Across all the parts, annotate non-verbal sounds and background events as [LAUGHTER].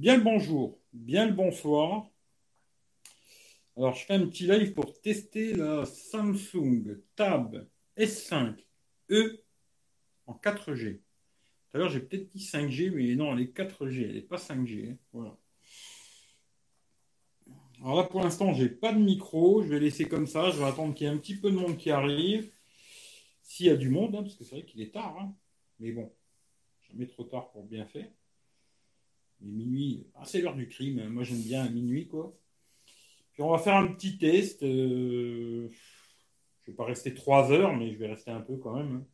Bien le bonjour, bien le bonsoir. Alors, je fais un petit live pour tester la Samsung Tab S5e en 4G. Tout à l'heure, j'ai peut-être dit 5G, mais non, elle est 4G, elle n'est pas 5G. Hein. Voilà. Alors là, pour l'instant, j'ai pas de micro. Je vais laisser comme ça. Je vais attendre qu'il y ait un petit peu de monde qui arrive. S'il y a du monde, hein, parce que c'est vrai qu'il est tard. Hein. Mais bon, jamais trop tard pour bien faire. Mais minuit, ah, c'est l'heure du crime. Moi, j'aime bien minuit, quoi. Puis on va faire un petit test. Euh, je ne vais pas rester trois heures, mais je vais rester un peu quand même.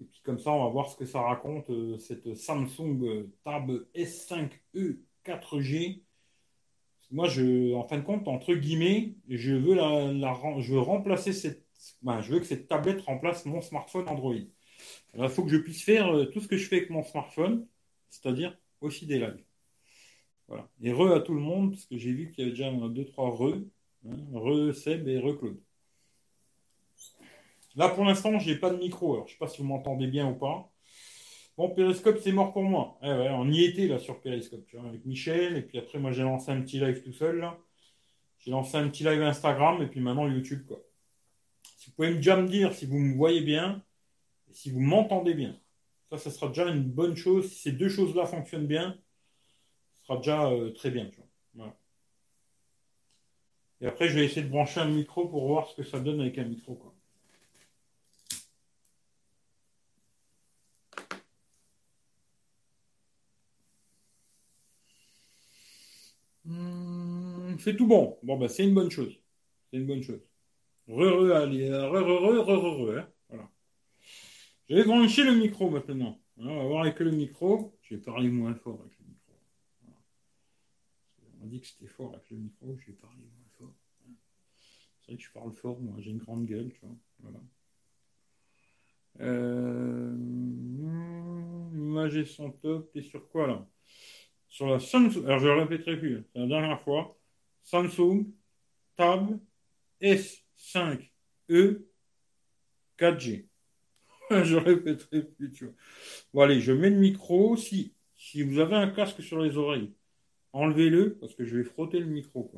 Et puis comme ça, on va voir ce que ça raconte, euh, cette Samsung Tab S5e 4G. Moi, je, en fin de compte, entre guillemets, je veux, la, je veux remplacer cette. Ben, je veux que cette tablette remplace mon smartphone Android. il faut que je puisse faire euh, tout ce que je fais avec mon smartphone, c'est-à-dire aussi des lives. Voilà. Et re à tout le monde, parce que j'ai vu qu'il y avait déjà deux, trois re. Hein, re Seb et re Claude. Là, pour l'instant, je n'ai pas de micro. Je ne sais pas si vous m'entendez bien ou pas. Bon, Periscope, c'est mort pour moi. Eh on y était là sur Periscope, tu vois, avec Michel. Et puis après, moi, j'ai lancé un petit live tout seul. J'ai lancé un petit live Instagram et puis maintenant YouTube quoi. Si vous pouvez déjà me dire si vous me voyez bien et si vous m'entendez bien. Ça, ça sera déjà une bonne chose. Si ces deux choses-là fonctionnent bien, ce sera déjà euh, très bien. Et après, je vais essayer de brancher un micro pour voir ce que ça donne avec un micro. Hmm, c'est tout bon. Bon, ben, c'est une bonne chose. C'est une bonne chose. Re, re, allez, re, re, re, re, re, hein. Voilà. Je vais brancher le micro maintenant. on va voir avec le micro. Je vais parler moins fort avec le micro. On m'a dit que c'était fort avec le micro. Je vais parler moins fort. C'est vrai que je parle fort, moi. J'ai une grande gueule, tu vois. Voilà. Euh... Top. T'es sur quoi là? Sur la Samsung. Alors je ne répéterai plus. C'est la dernière fois. Samsung Tab S5e 4G. [LAUGHS] je répéterai plus, tu vois. Bon, allez, je mets le micro. Si, si vous avez un casque sur les oreilles, enlevez-le parce que je vais frotter le micro.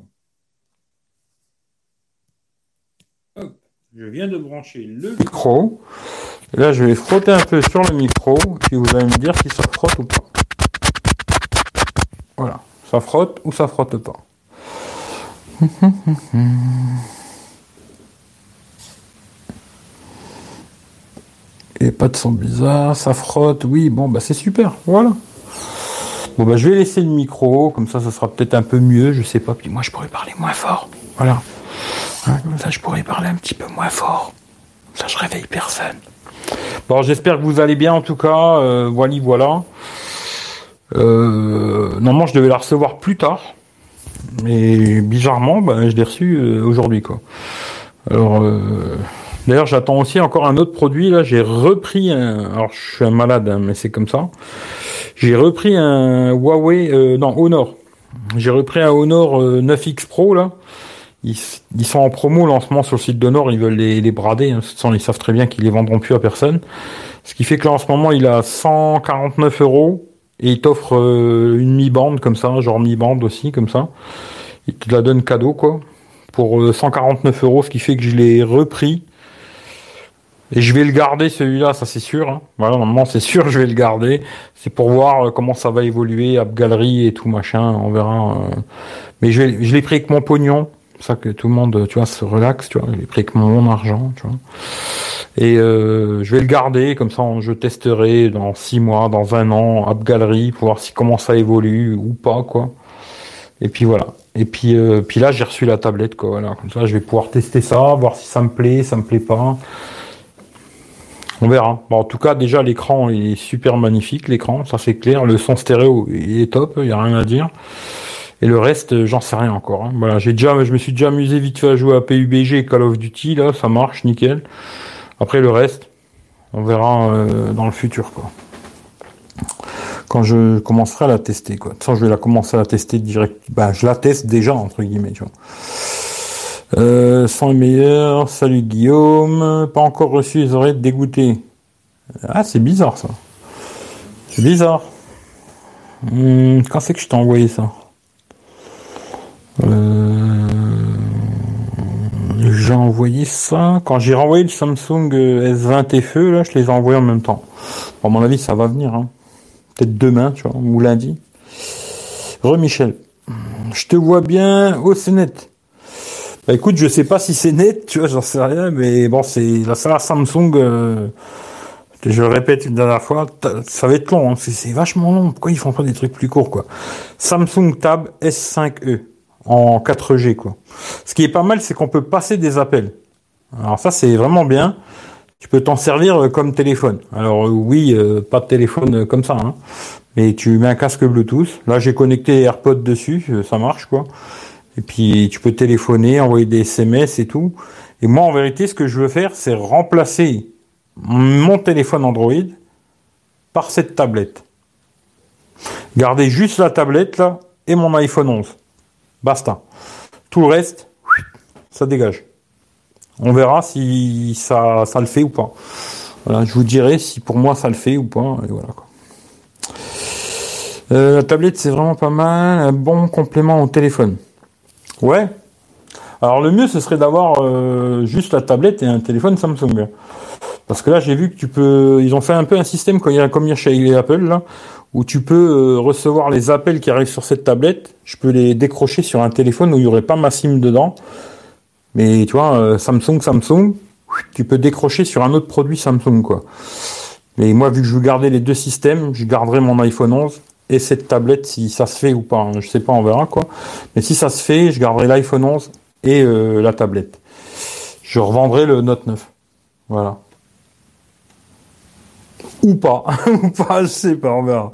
Hop, je viens de brancher le micro. là, je vais frotter un peu sur le micro. Puis vous allez me dire si ça frotte ou pas. Voilà, ça frotte ou ça frotte pas. [LAUGHS] Et pas de son bizarre, ça frotte, oui, bon, bah c'est super, voilà. Bon, bah je vais laisser le micro, comme ça, ça sera peut-être un peu mieux, je sais pas. Puis moi, je pourrais parler moins fort, voilà. Hein, comme ça, je pourrais parler un petit peu moins fort. ça, je réveille personne. Bon, j'espère que vous allez bien, en tout cas. Euh, voilà, voilà. Euh, normalement, je devais la recevoir plus tard. Mais bizarrement, bah, je l'ai reçue euh, aujourd'hui, quoi. Alors, D'ailleurs, j'attends aussi encore un autre produit. Là, j'ai repris un. Alors, je suis un malade, hein, mais c'est comme ça. J'ai repris un Huawei, euh, non Honor. J'ai repris un Honor 9X euh, Pro là. Ils, sont en promo lancement sur le site d'Honor. Ils veulent les, brader. Hein. ils savent très bien qu'ils les vendront plus à personne. Ce qui fait que là, en ce moment, il a 149 euros et il t'offre euh, une mi-bande comme ça, genre mi-bande aussi comme ça. Il te la donne cadeau quoi pour 149 euros, ce qui fait que je l'ai repris et je vais le garder celui-là, ça c'est sûr. Hein. Voilà, normalement c'est sûr, je vais le garder. C'est pour voir euh, comment ça va évoluer, App Gallery et tout machin, on verra. Euh. Mais je, je l'ai pris avec mon pognon, ça que tout le monde, tu vois, se relaxe, tu vois. Je l'ai pris avec mon argent, tu vois. Et euh, je vais le garder, comme ça je testerai dans six mois, dans un an, App Gallery, pour voir si comment ça évolue ou pas, quoi. Et puis voilà. Et puis, euh, puis là j'ai reçu la tablette, quoi. Voilà, comme ça je vais pouvoir tester ça, voir si ça me plaît, ça me plaît pas. On verra. en tout cas, déjà, l'écran est super magnifique, l'écran, ça c'est clair. Le son stéréo est top, il n'y a rien à dire. Et le reste, j'en sais rien encore. Hein. Voilà, j'ai déjà, je me suis déjà amusé vite fait à jouer à PUBG et Call of Duty, là, ça marche, nickel. Après le reste, on verra euh, dans le futur, quoi. Quand je commencerai à la tester, quoi. De je vais la commencer à la tester direct. Bah, je la teste déjà, entre guillemets, tu vois. Euh, sans meilleur, salut Guillaume, pas encore reçu les oreilles dégoûtées. Ah, c'est bizarre ça. C'est bizarre. Hum, quand c'est que je t'ai envoyé ça euh, J'ai envoyé ça quand j'ai renvoyé le Samsung S20 FE, là, je les ai envoyés en même temps. À mon avis, ça va venir. Hein. Peut-être demain, tu vois, ou lundi. Re Michel. Je te vois bien au CNET. Bah écoute, je sais pas si c'est net, tu vois, j'en sais rien, mais bon, c'est la salle Samsung. Euh, je répète une dernière fois, ça va être long, hein, c'est vachement long. Pourquoi ils font pas des trucs plus courts, quoi? Samsung Tab S5e en 4G, quoi. Ce qui est pas mal, c'est qu'on peut passer des appels. Alors ça, c'est vraiment bien. Tu peux t'en servir euh, comme téléphone. Alors euh, oui, pas de téléphone comme ça, hein, mais tu mets un casque Bluetooth. Là, j'ai connecté AirPods dessus, ça marche, quoi. Et puis tu peux téléphoner, envoyer des SMS et tout. Et moi, en vérité, ce que je veux faire, c'est remplacer mon téléphone Android par cette tablette. Garder juste la tablette là et mon iPhone 11. Basta. Tout le reste, ça dégage. On verra si ça, ça le fait ou pas. Voilà, je vous dirai si pour moi ça le fait ou pas. Euh, la tablette c'est vraiment pas mal, un bon complément au téléphone. Ouais. Alors le mieux ce serait d'avoir euh, juste la tablette et un téléphone Samsung. Parce que là j'ai vu que tu peux. Ils ont fait un peu un système comme il y a, comme chez Apple là, où tu peux euh, recevoir les appels qui arrivent sur cette tablette. Je peux les décrocher sur un téléphone où il n'y aurait pas ma SIM dedans. Mais tu vois, euh, Samsung, Samsung, tu peux décrocher sur un autre produit Samsung quoi. Mais moi vu que je veux garder les deux systèmes, je garderai mon iPhone 11 et cette tablette si ça se fait ou pas. Hein. Je sais pas, on verra quoi. Mais si ça se fait, je garderai l'iPhone 11 et euh, la tablette. Je revendrai le Note 9. Voilà. Ou pas. [LAUGHS] ou pas, je sais pas, on verra.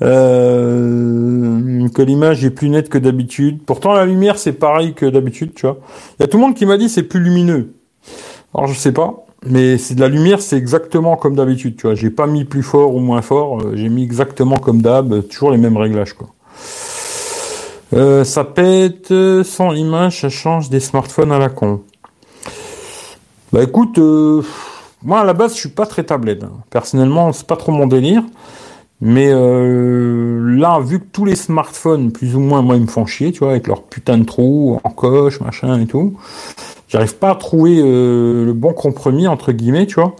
Euh, que l'image est plus nette que d'habitude. Pourtant la lumière c'est pareil que d'habitude, tu vois. Il y a tout le monde qui m'a dit c'est plus lumineux. Alors je sais pas. Mais c'est de la lumière, c'est exactement comme d'habitude, tu vois. J'ai pas mis plus fort ou moins fort, euh, j'ai mis exactement comme d'hab, toujours les mêmes réglages, quoi. Euh, ça pète sans image, ça change des smartphones à la con. Bah écoute, euh, moi à la base je suis pas très tablette. Hein. Personnellement, c'est pas trop mon délire. Mais là, vu que tous les smartphones, plus ou moins, moi, ils me font chier, tu vois, avec leurs putain de trous en coche, machin et tout j'arrive pas à trouver euh, le bon compromis entre guillemets, tu vois.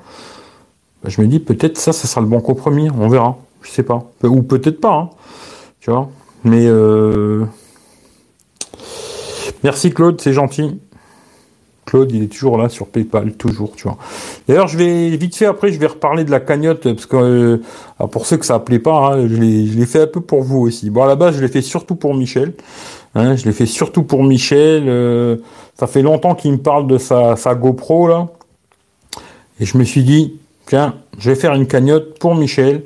Bah, je me dis peut-être ça, ça sera le bon compromis, on verra. Je sais pas, ou peut-être pas, hein, tu vois. Mais euh... merci Claude, c'est gentil. Claude, il est toujours là sur PayPal, toujours, tu vois. D'ailleurs, je vais vite fait après, je vais reparler de la cagnotte parce que euh, pour ceux que ça appelait pas, hein, je l'ai fait un peu pour vous aussi. Bon, à la base, je l'ai fait surtout pour Michel. Hein, je l'ai fait surtout pour Michel. Euh, ça fait longtemps qu'il me parle de sa, sa GoPro là, et je me suis dit, tiens, je vais faire une cagnotte pour Michel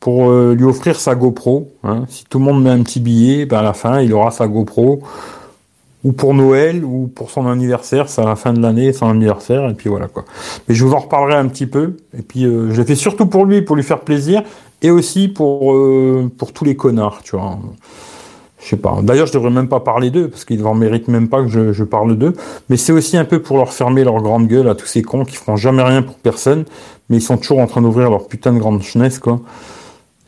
pour euh, lui offrir sa GoPro. Hein. Si tout le monde met un petit billet, ben à la fin, il aura sa GoPro ou pour Noël ou pour son anniversaire, c'est à la fin de l'année, son anniversaire, et puis voilà quoi. Mais je vous en reparlerai un petit peu. Et puis euh, je l'ai fait surtout pour lui, pour lui faire plaisir, et aussi pour euh, pour tous les connards, tu vois. Je sais pas. D'ailleurs, je devrais même pas parler d'eux parce qu'ils en méritent même pas que je, parle d'eux. Mais c'est aussi un peu pour leur fermer leur grande gueule à tous ces cons qui feront jamais rien pour personne, mais ils sont toujours en train d'ouvrir leur putain de grande chenesse quoi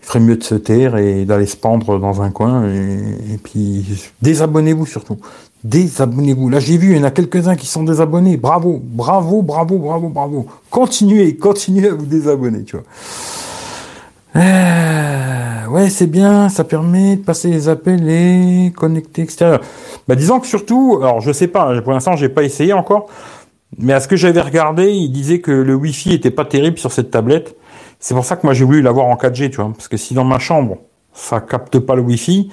il ferait mieux de se taire et d'aller se pendre dans un coin. Et, puis, désabonnez-vous surtout. Désabonnez-vous. Là, j'ai vu, il y en a quelques-uns qui sont désabonnés. Bravo, bravo, bravo, bravo, bravo. Continuez, continuez à vous désabonner, tu vois. Euh, ouais, c'est bien, ça permet de passer les appels et connecter extérieur. Bah, disons que surtout, alors je sais pas, pour l'instant, j'ai pas essayé encore, mais à ce que j'avais regardé, il disait que le Wi-Fi était pas terrible sur cette tablette. C'est pour ça que moi j'ai voulu l'avoir en 4G, tu vois, parce que si dans ma chambre ça capte pas le Wi-Fi,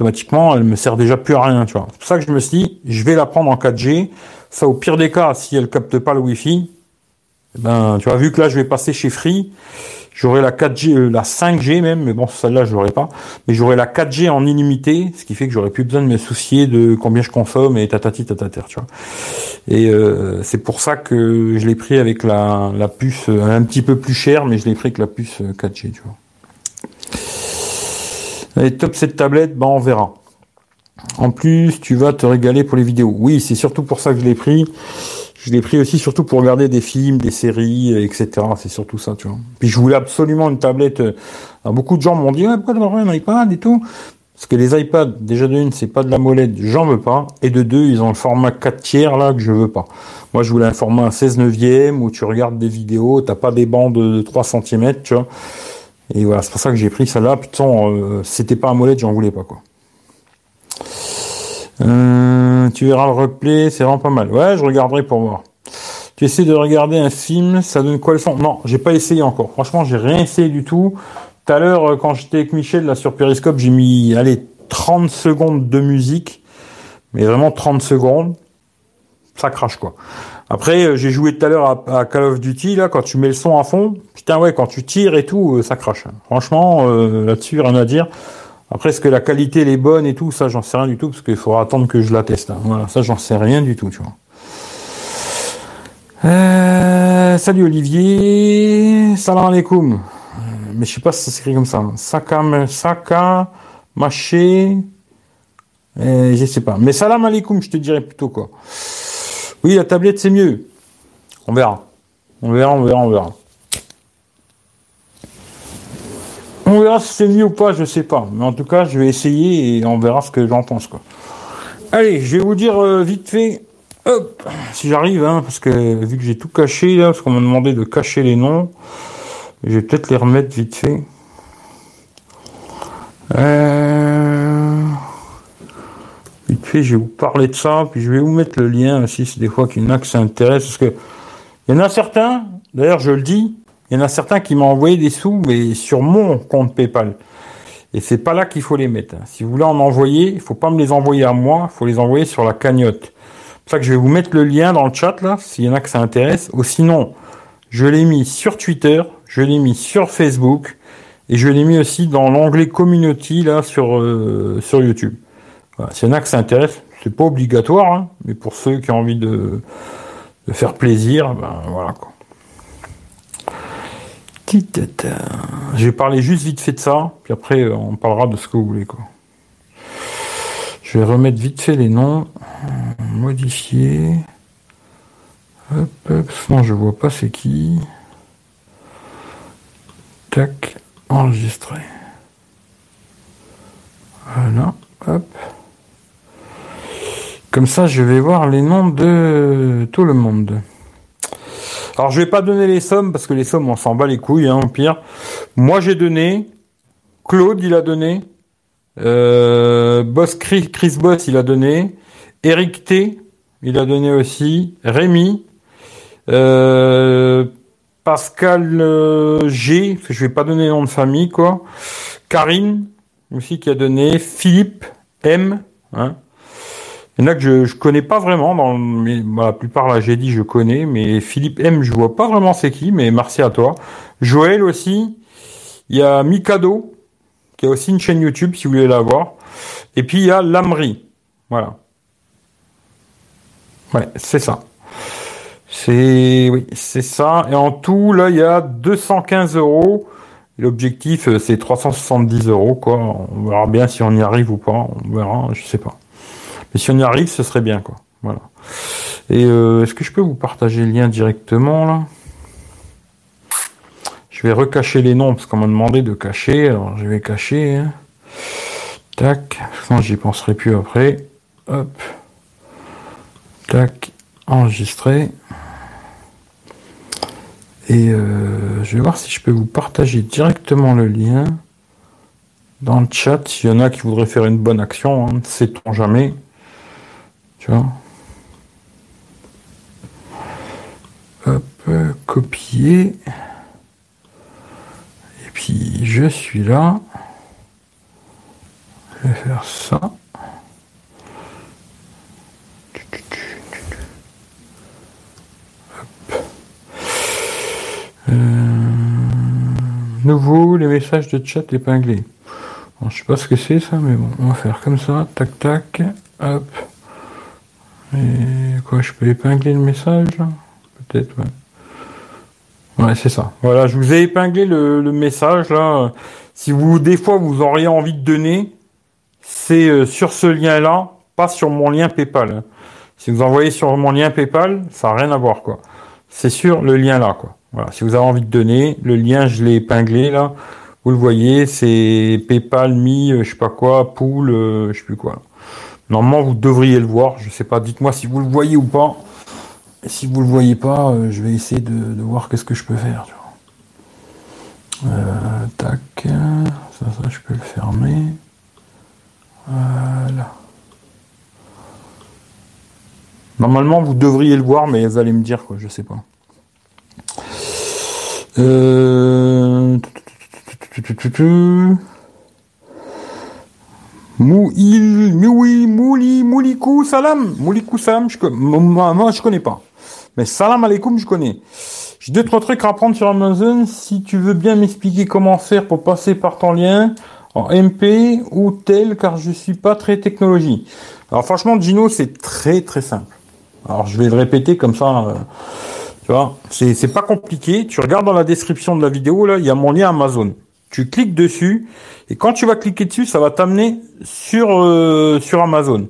automatiquement elle me sert déjà plus à rien, tu vois. C'est pour ça que je me suis dit, je vais la prendre en 4G. Ça, au pire des cas, si elle capte pas le Wi-Fi, eh ben, tu vois, vu que là je vais passer chez Free, J'aurai la 4G, euh, la 5G même, mais bon, celle-là, je l'aurai pas. Mais j'aurai la 4G en illimité, ce qui fait que j'aurai plus besoin de me soucier de combien je consomme et tatati tatater, tu vois. Et euh, c'est pour ça que je l'ai pris avec la, puce euh, un petit peu plus chère, mais je l'ai pris avec la puce 4G, tu vois. Allez, top cette tablette, bah on verra. En plus, tu vas te régaler pour les vidéos. Oui, c'est surtout pour ça que je l'ai pris. Je l'ai pris aussi surtout pour regarder des films, des séries, etc. C'est surtout ça, tu vois. Puis je voulais absolument une tablette. Alors, beaucoup de gens m'ont dit, ouais, pas un iPad et tout? Parce que les iPads, déjà de une, c'est pas de la molette, j'en veux pas. Et de deux, ils ont le format 4 tiers là que je veux pas. Moi, je voulais un format 16 neuvième où tu regardes des vidéos, t'as pas des bandes de 3 cm, tu vois. Et voilà, c'est pour ça que j'ai pris celle-là. Putain, euh, c'était pas un molette, j'en voulais pas quoi. Euh, tu verras le replay, c'est vraiment pas mal. Ouais, je regarderai pour voir. Tu essaies de regarder un film, ça donne quoi le son? Non, j'ai pas essayé encore. Franchement, j'ai rien essayé du tout. Tout à l'heure, euh, quand j'étais avec Michel là sur Periscope, j'ai mis allez 30 secondes de musique, mais vraiment 30 secondes, ça crache quoi. Après, euh, j'ai joué tout à l'heure à, Call of Duty là, quand tu mets le son à fond, putain ouais, quand tu tires et tout, euh, ça crache. Franchement, là-dessus rien à dire. Après, est-ce que la qualité elle est bonne et tout, ça j'en sais rien du tout parce qu'il faudra attendre que je la teste. Hein. Voilà, ça j'en sais rien du tout, tu vois. salut Olivier, salam alaikum mais je sais pas si ça s'écrit comme ça. Saka, Saka, Maché, et je sais pas. Mais salam alaikum, je te dirais plutôt quoi. Oui, la tablette c'est mieux. On verra. On verra, on verra, on verra. On verra si c'est mieux ou pas, je sais pas. Mais en tout cas, je vais essayer et on verra ce que j'en pense quoi. Allez, je vais vous dire euh, vite fait. Hop, si j'arrive, hein, parce que vu que j'ai tout caché là, parce qu'on m'a demandé de cacher les noms. Je vais peut-être les remettre vite fait. Euh... Je vais vous parler de ça, puis je vais vous mettre le lien aussi, c'est des fois qu'il y en a que ça intéresse, parce que il y en a certains, d'ailleurs je le dis, il y en a certains qui m'ont envoyé des sous, mais sur mon compte PayPal. Et c'est pas là qu'il faut les mettre. Si vous voulez en envoyer, il faut pas me les envoyer à moi, il faut les envoyer sur la cagnotte. C'est pour ça que je vais vous mettre le lien dans le chat là, s'il y en a que ça intéresse. Ou sinon, je l'ai mis sur Twitter, je l'ai mis sur Facebook et je l'ai mis aussi dans l'onglet Community là sur euh, sur YouTube. Voilà. S'il y en a que ça intéresse, c'est pas obligatoire, hein, mais pour ceux qui ont envie de, de faire plaisir, ben voilà quoi. Je vais parler juste vite fait de ça, puis après on parlera de ce que vous voulez quoi. Je vais remettre vite fait les noms, modifier. Hop, hop, non je vois pas c'est qui. Tac, enregistrer. Voilà, hop. Comme ça, je vais voir les noms de tout le monde. Alors, je vais pas donner les sommes parce que les sommes, on s'en bat les couilles, hein, au pire. Moi, j'ai donné. Claude, il a donné. Euh, Boss Chris, Boss, il a donné. Eric T, il a donné aussi. Rémi. Euh, Pascal euh, G, je vais pas donner le nom de famille, quoi. Karine, aussi, qui a donné. Philippe M, hein. Il y en a que je, je connais pas vraiment, dans mais, la plupart là j'ai dit je connais, mais Philippe M, je vois pas vraiment c'est qui, mais merci à toi. Joël aussi. Il y a Mikado, qui a aussi une chaîne YouTube si vous voulez la voir. Et puis il y a Lamri. Voilà. Ouais, c'est ça. C'est oui, c'est ça. Et en tout, là, il y a 215 euros. L'objectif, euh, c'est 370 euros, quoi. On verra bien si on y arrive ou pas. On verra, je sais pas. Mais si on y arrive, ce serait bien, quoi. Voilà. Et euh, est-ce que je peux vous partager le lien directement là? Je vais recacher les noms parce qu'on m'a demandé de cacher. Alors je vais cacher. Hein. Tac. Sinon j'y penserai plus après. Hop. Tac. Enregistrer. Et euh, je vais voir si je peux vous partager directement le lien dans le chat. S'il y en a qui voudraient faire une bonne action, ne hein, sait-on jamais. Tu vois Hop, copier. Et puis je suis là. Je vais faire ça. Euh, nouveau, les messages de chat épinglés. Bon, je sais pas ce que c'est ça, mais bon, on va faire comme ça, tac tac, hop. Et quoi, je peux épingler le message Peut-être, ouais. Ouais, c'est ça. Voilà, je vous ai épinglé le, message là. Si vous, des fois, vous auriez envie de donner, c'est euh, sur ce lien-là, pas sur mon lien PayPal. Hein. Si vous envoyez sur mon lien PayPal, ça n'a rien à voir, quoi. C'est sur le lien là, quoi. Voilà. Si vous avez envie de donner, le lien, je l'ai épinglé là. Vous le voyez, c'est PayPal, Mi, euh, je sais pas quoi, Pool, euh, je sais plus quoi. Normalement, vous devriez le voir. Je sais pas. Dites-moi si vous le voyez ou pas. Et si vous le voyez pas, euh, je vais essayer de, voir qu'est-ce que je peux faire. tac. Ça, ça, je peux le fermer. Voilà. Normalement, vous devriez le voir, mais vous allez me dire quoi, je sais pas. Euh... Mouil, Moui, Mouli, Moulikou, Salam. Moulikou, Salam, je, moi, je connais pas. Mais Salam Alaikum, je connais. J'ai deux, trois trucs à apprendre sur Amazon. Si tu veux bien m'expliquer comment faire pour passer par ton lien en MP ou tel, car je suis pas très technologie. Alors franchement, Gino, c'est très très simple. Alors je vais le répéter comme ça. Euh, tu vois, c'est pas compliqué. Tu regardes dans la description de la vidéo là, il y a mon lien Amazon. Tu cliques dessus et quand tu vas cliquer dessus, ça va t'amener sur euh, sur Amazon.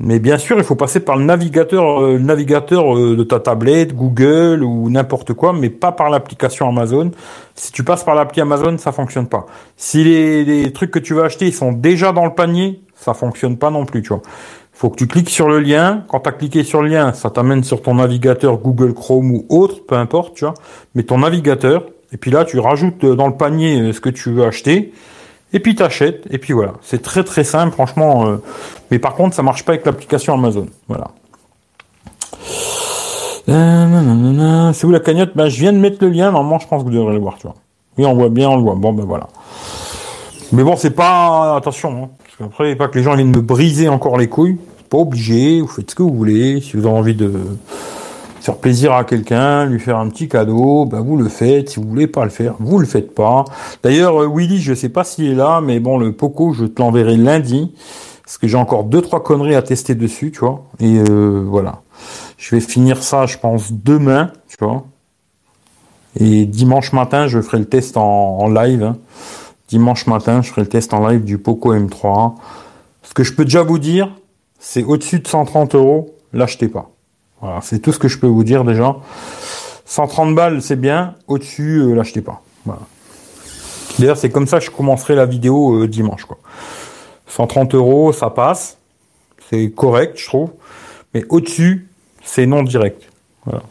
Mais bien sûr, il faut passer par le navigateur, euh, navigateur de ta tablette, Google ou n'importe quoi, mais pas par l'application Amazon. Si tu passes par l'appli Amazon, ça fonctionne pas. Si les, trucs que tu vas acheter sont déjà dans le panier, ça fonctionne pas non plus, tu vois faut que tu cliques sur le lien. Quand tu as cliqué sur le lien, ça t'amène sur ton navigateur Google Chrome ou autre, peu importe, tu vois. Mais ton navigateur, et puis là, tu rajoutes dans le panier euh, ce que tu veux acheter, et puis tu achètes, et puis voilà. C'est très très simple, franchement. Euh, mais par contre, ça marche pas avec l'application Amazon. Voilà. Euh, c'est où la cagnotte? Ben, Je viens de mettre le lien, normalement je pense que vous devrez le voir, tu vois. Oui, on voit bien, on le voit. Bon, ben voilà. Mais bon, c'est pas... Attention, hein. Parce qu'après, pas que les gens viennent me briser encore les couilles. Pas obligé, vous faites ce que vous voulez. Si vous avez envie de faire plaisir à quelqu'un, lui faire un petit cadeau, ben vous le faites. Si vous voulez pas le faire, vous le faites pas. D'ailleurs, euh, Willy, je sais pas s'il est là, mais bon, le Poco, je te l'enverrai lundi. Parce que j'ai encore deux, trois conneries à tester dessus, tu vois. Et euh, voilà. Je vais finir ça, je pense, demain, tu vois. Et dimanche matin, je ferai le test en, live. Hein. Dimanche matin, je ferai le test en live du Poco M3. Ce que je peux déjà vous dire, c'est au-dessus de 130 euros, l'achetez pas. Voilà, c'est tout ce que je peux vous dire déjà. 130 balles, c'est bien. Au-dessus, euh, l'achetez pas. Voilà. D'ailleurs, c'est comme ça que je commencerai la vidéo euh, dimanche. Quoi. 130 euros, ça passe. C'est correct, je trouve. Mais au-dessus, c'est non direct. Voilà.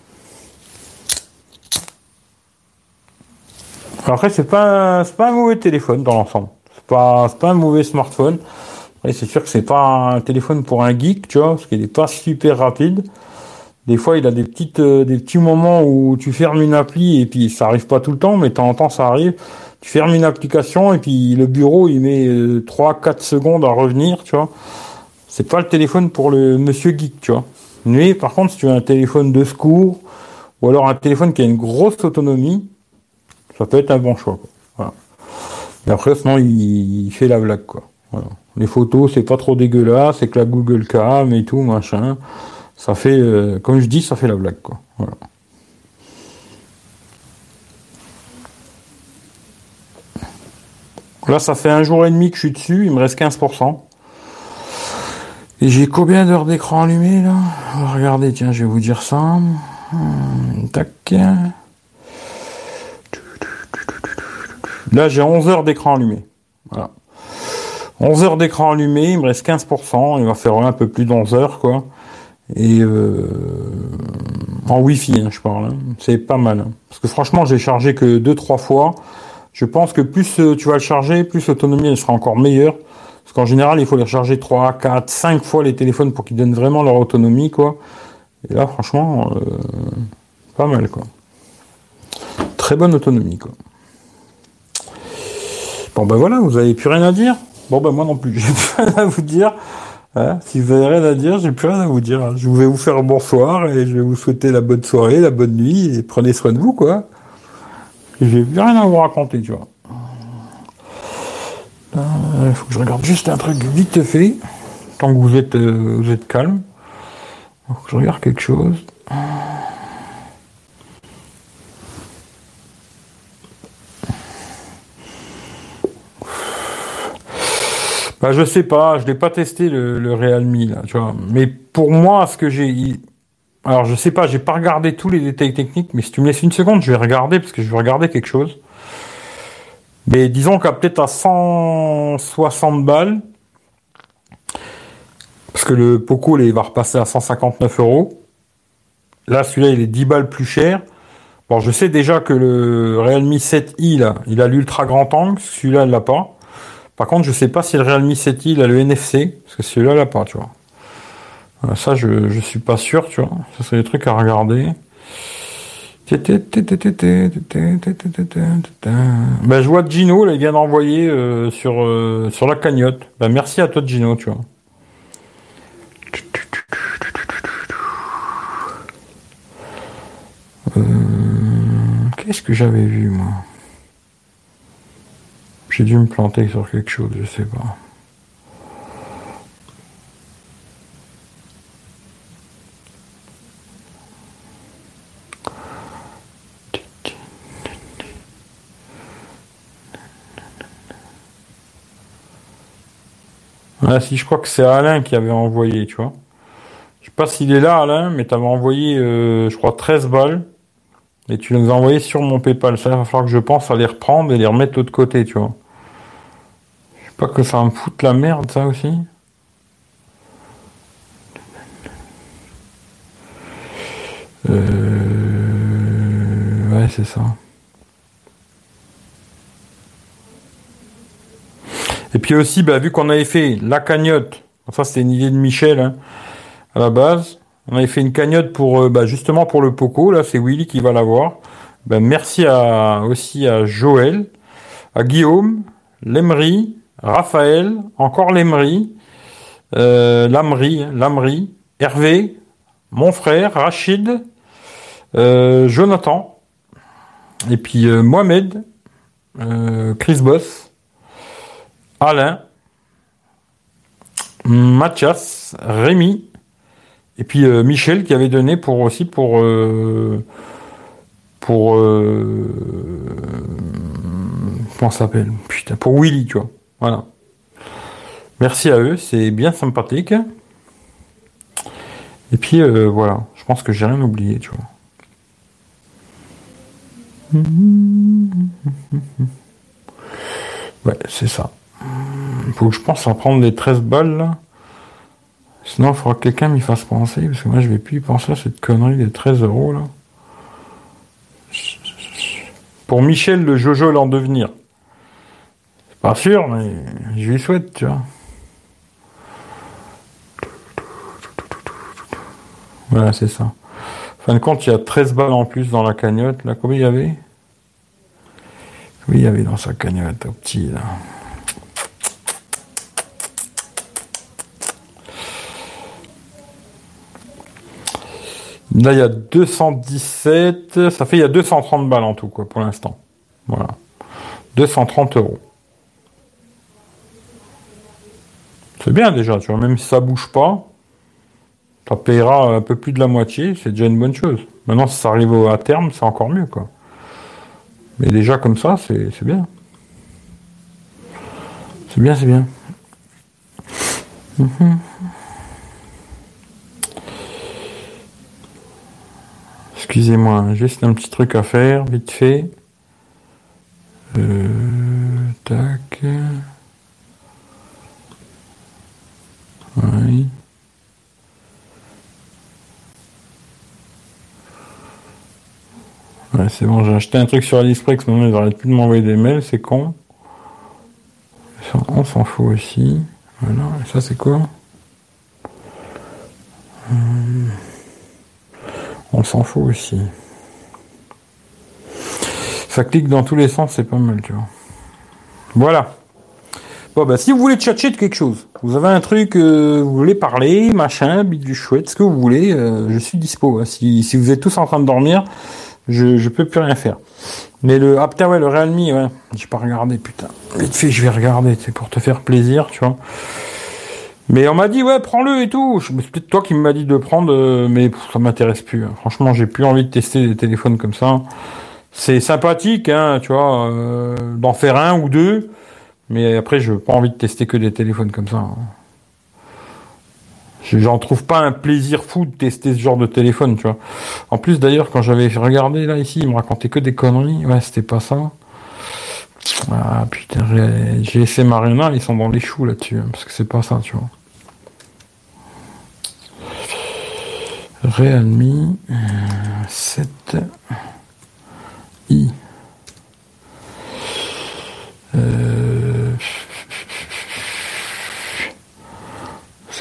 Après, c'est pas, pas un mauvais téléphone dans l'ensemble. C'est pas, pas un mauvais smartphone. C'est sûr que c'est pas un téléphone pour un geek, tu vois, parce qu'il est pas super rapide. Des fois, il a des petites, euh, des petits moments où tu fermes une appli et puis ça arrive pas tout le temps, mais de temps en temps ça arrive. Tu fermes une application et puis le bureau il met 3-4 euh, secondes à revenir, tu vois. C'est pas le téléphone pour le monsieur geek, tu vois. Mais par contre, si tu as un téléphone de secours ou alors un téléphone qui a une grosse autonomie, ça peut être un bon choix. Voilà. Et après, sinon, il, fait la blague, quoi. Voilà. Les photos, c'est pas trop dégueulasse, c'est que la Google Cam et tout, machin. Ça fait, euh, comme je dis, ça fait la blague, quoi. Voilà. Là, ça fait un jour et demi que je suis dessus, il me reste 15%. Et j'ai combien d'heures d'écran allumé, là? Regardez, tiens, je vais vous dire ça. Hum, tac. Là, j'ai 11 heures d'écran allumé. Voilà. 11 heures d'écran allumé, il me reste 15%, il va faire un peu plus d'11 heures, quoi. Et euh, en Wi-Fi, hein, je parle. Hein. C'est pas mal. Hein. Parce que franchement, j'ai chargé que 2-3 fois. Je pense que plus euh, tu vas le charger, plus l'autonomie sera encore meilleure. Parce qu'en général, il faut les recharger 3, 4, 5 fois les téléphones pour qu'ils donnent vraiment leur autonomie, quoi. Et là, franchement, euh, pas mal, quoi. Très bonne autonomie, quoi. Bon ben voilà, vous avez plus rien à dire. Bon ben moi non plus, [LAUGHS] j'ai plus rien à vous dire. Hein, si vous avez rien à dire, j'ai plus rien à vous dire. Je vais vous faire bonsoir et je vais vous souhaiter la bonne soirée, la bonne nuit et prenez soin de vous quoi. J'ai plus rien à vous raconter, tu vois. Il faut que je regarde juste un truc vite fait, tant que vous êtes, euh, vous êtes calme. Faut que je regarde quelque chose. Bah, je sais pas, je l'ai pas testé le, le Realme là, tu vois. Mais pour moi, ce que j'ai, alors je sais pas, j'ai pas regardé tous les détails techniques, mais si tu me laisses une seconde, je vais regarder parce que je vais regarder quelque chose. Mais disons qu'à peut-être à 160 balles, parce que le Poco il va repasser à 159 euros. Là, celui-là, il est 10 balles plus cher. Bon, je sais déjà que le Realme 7i, là, il a l'ultra grand angle, celui-là, il l'a pas. Par contre, je sais pas si le Realme 7i, il a le NFC, parce que celui-là, il l'a pas, tu vois. Ça, je, je suis pas sûr, tu vois. Ça, c'est des trucs à regarder. Ben, je vois Gino, il vient d'envoyer euh, sur, euh, sur la cagnotte. Ben, merci à toi, Gino, tu vois. Euh, Qu'est-ce que j'avais vu, moi J'ai dû me planter sur quelque chose, je sais pas. Ah si, je crois que c'est Alain qui avait envoyé, tu vois. Je sais pas s'il est là, Alain, mais tu avais envoyé, euh, je crois, 13 balles. Et tu les as envoyées sur mon PayPal. Ça, va falloir que je pense à les reprendre et les remettre de l'autre côté, tu vois. Pas que ça me foute la merde, ça aussi. Euh... Ouais, c'est ça. Et puis aussi, bah, vu qu'on avait fait la cagnotte, ça c'était une idée de Michel hein, à la base, on avait fait une cagnotte pour euh, bah, justement pour le Poco, là c'est Willy qui va l'avoir. Ben, merci aussi à Joël, à Guillaume, Lemery, Raphaël, encore Lemery, euh, Lamry, Hervé, mon frère, Rachid, euh, Jonathan, et puis euh, Mohamed, euh, Chris Boss, Alain, Mathias, Rémi, et puis Michel qui avait donné pour aussi pour pour comment s'appelle? Putain pour Willy tu vois voilà. Merci à eux c'est bien sympathique. Et puis euh, voilà je pense que j'ai rien oublié tu vois. Ouais c'est ça. Faut que je pense à prendre les 13 balles là. Sinon, il faudra que quelqu'un m'y fasse penser, parce que moi, je vais plus y penser à cette connerie des 13 euros, là. Pour Michel, le Jojo l'en devenir. Pas sûr, mais je lui souhaite, tu vois. Voilà, c'est ça. En fin de compte, il y a 13 balles en plus dans la cagnotte, là. Combien il y avait? Oui, il y avait dans sa cagnotte, au petit, là? Là, il y a 217, ça fait il y a 230 balles en tout, quoi, pour l'instant. Voilà. 230 euros. C'est bien déjà, tu vois, même si ça bouge pas, ça payera un peu plus de la moitié, c'est déjà une bonne chose. Maintenant, si ça arrive à terme, c'est encore mieux, quoi. Mais déjà comme ça, c'est bien. C'est bien, c'est bien. Mhm. Excusez-moi, juste un petit truc à faire, vite fait. Euh, tac. Oui. Ouais, c'est bon, j'ai acheté un truc sur AliExpress, maintenant ils arrêtent plus de m'envoyer des mails, c'est con. On s'en fout aussi. Voilà, et ça c'est quoi? Hum, On s'en fout aussi. Ça clique dans tous les sens, c'est pas mal, tu vois. Voilà. Bon, bah, si vous voulez tchatcher de quelque chose, vous avez un truc, euh, vous voulez parler, machin, du chouette, ce que vous voulez, euh, je suis dispo. hein. Si, si vous êtes tous en train de dormir, je, je peux plus rien faire. Mais le, ah putain, ouais, le Realme, ouais, j'ai pas regardé, putain. Vite fait, je vais regarder, c'est pour te faire plaisir, tu vois. Mais on m'a dit, ouais, prends-le et tout. C'est peut-être toi qui m'as dit de prendre, euh, mais pff, ça m'intéresse plus. hein. Franchement, j'ai plus envie de tester des téléphones comme ça. C'est sympathique, hein, tu vois, euh, d'en faire un ou deux. Mais après, je n'ai pas envie de tester que des téléphones comme ça. Hein. J'en trouve pas un plaisir fou de tester ce genre de téléphone, tu vois. En plus, d'ailleurs, quand j'avais regardé là ici, il me racontait que des conneries. Ouais, c'était pas ça. Ah putain, GSM Arena, ils sont dans les choux là-dessus, hein, parce que c'est pas ça, tu vois. Realme 7 euh, i. Euh,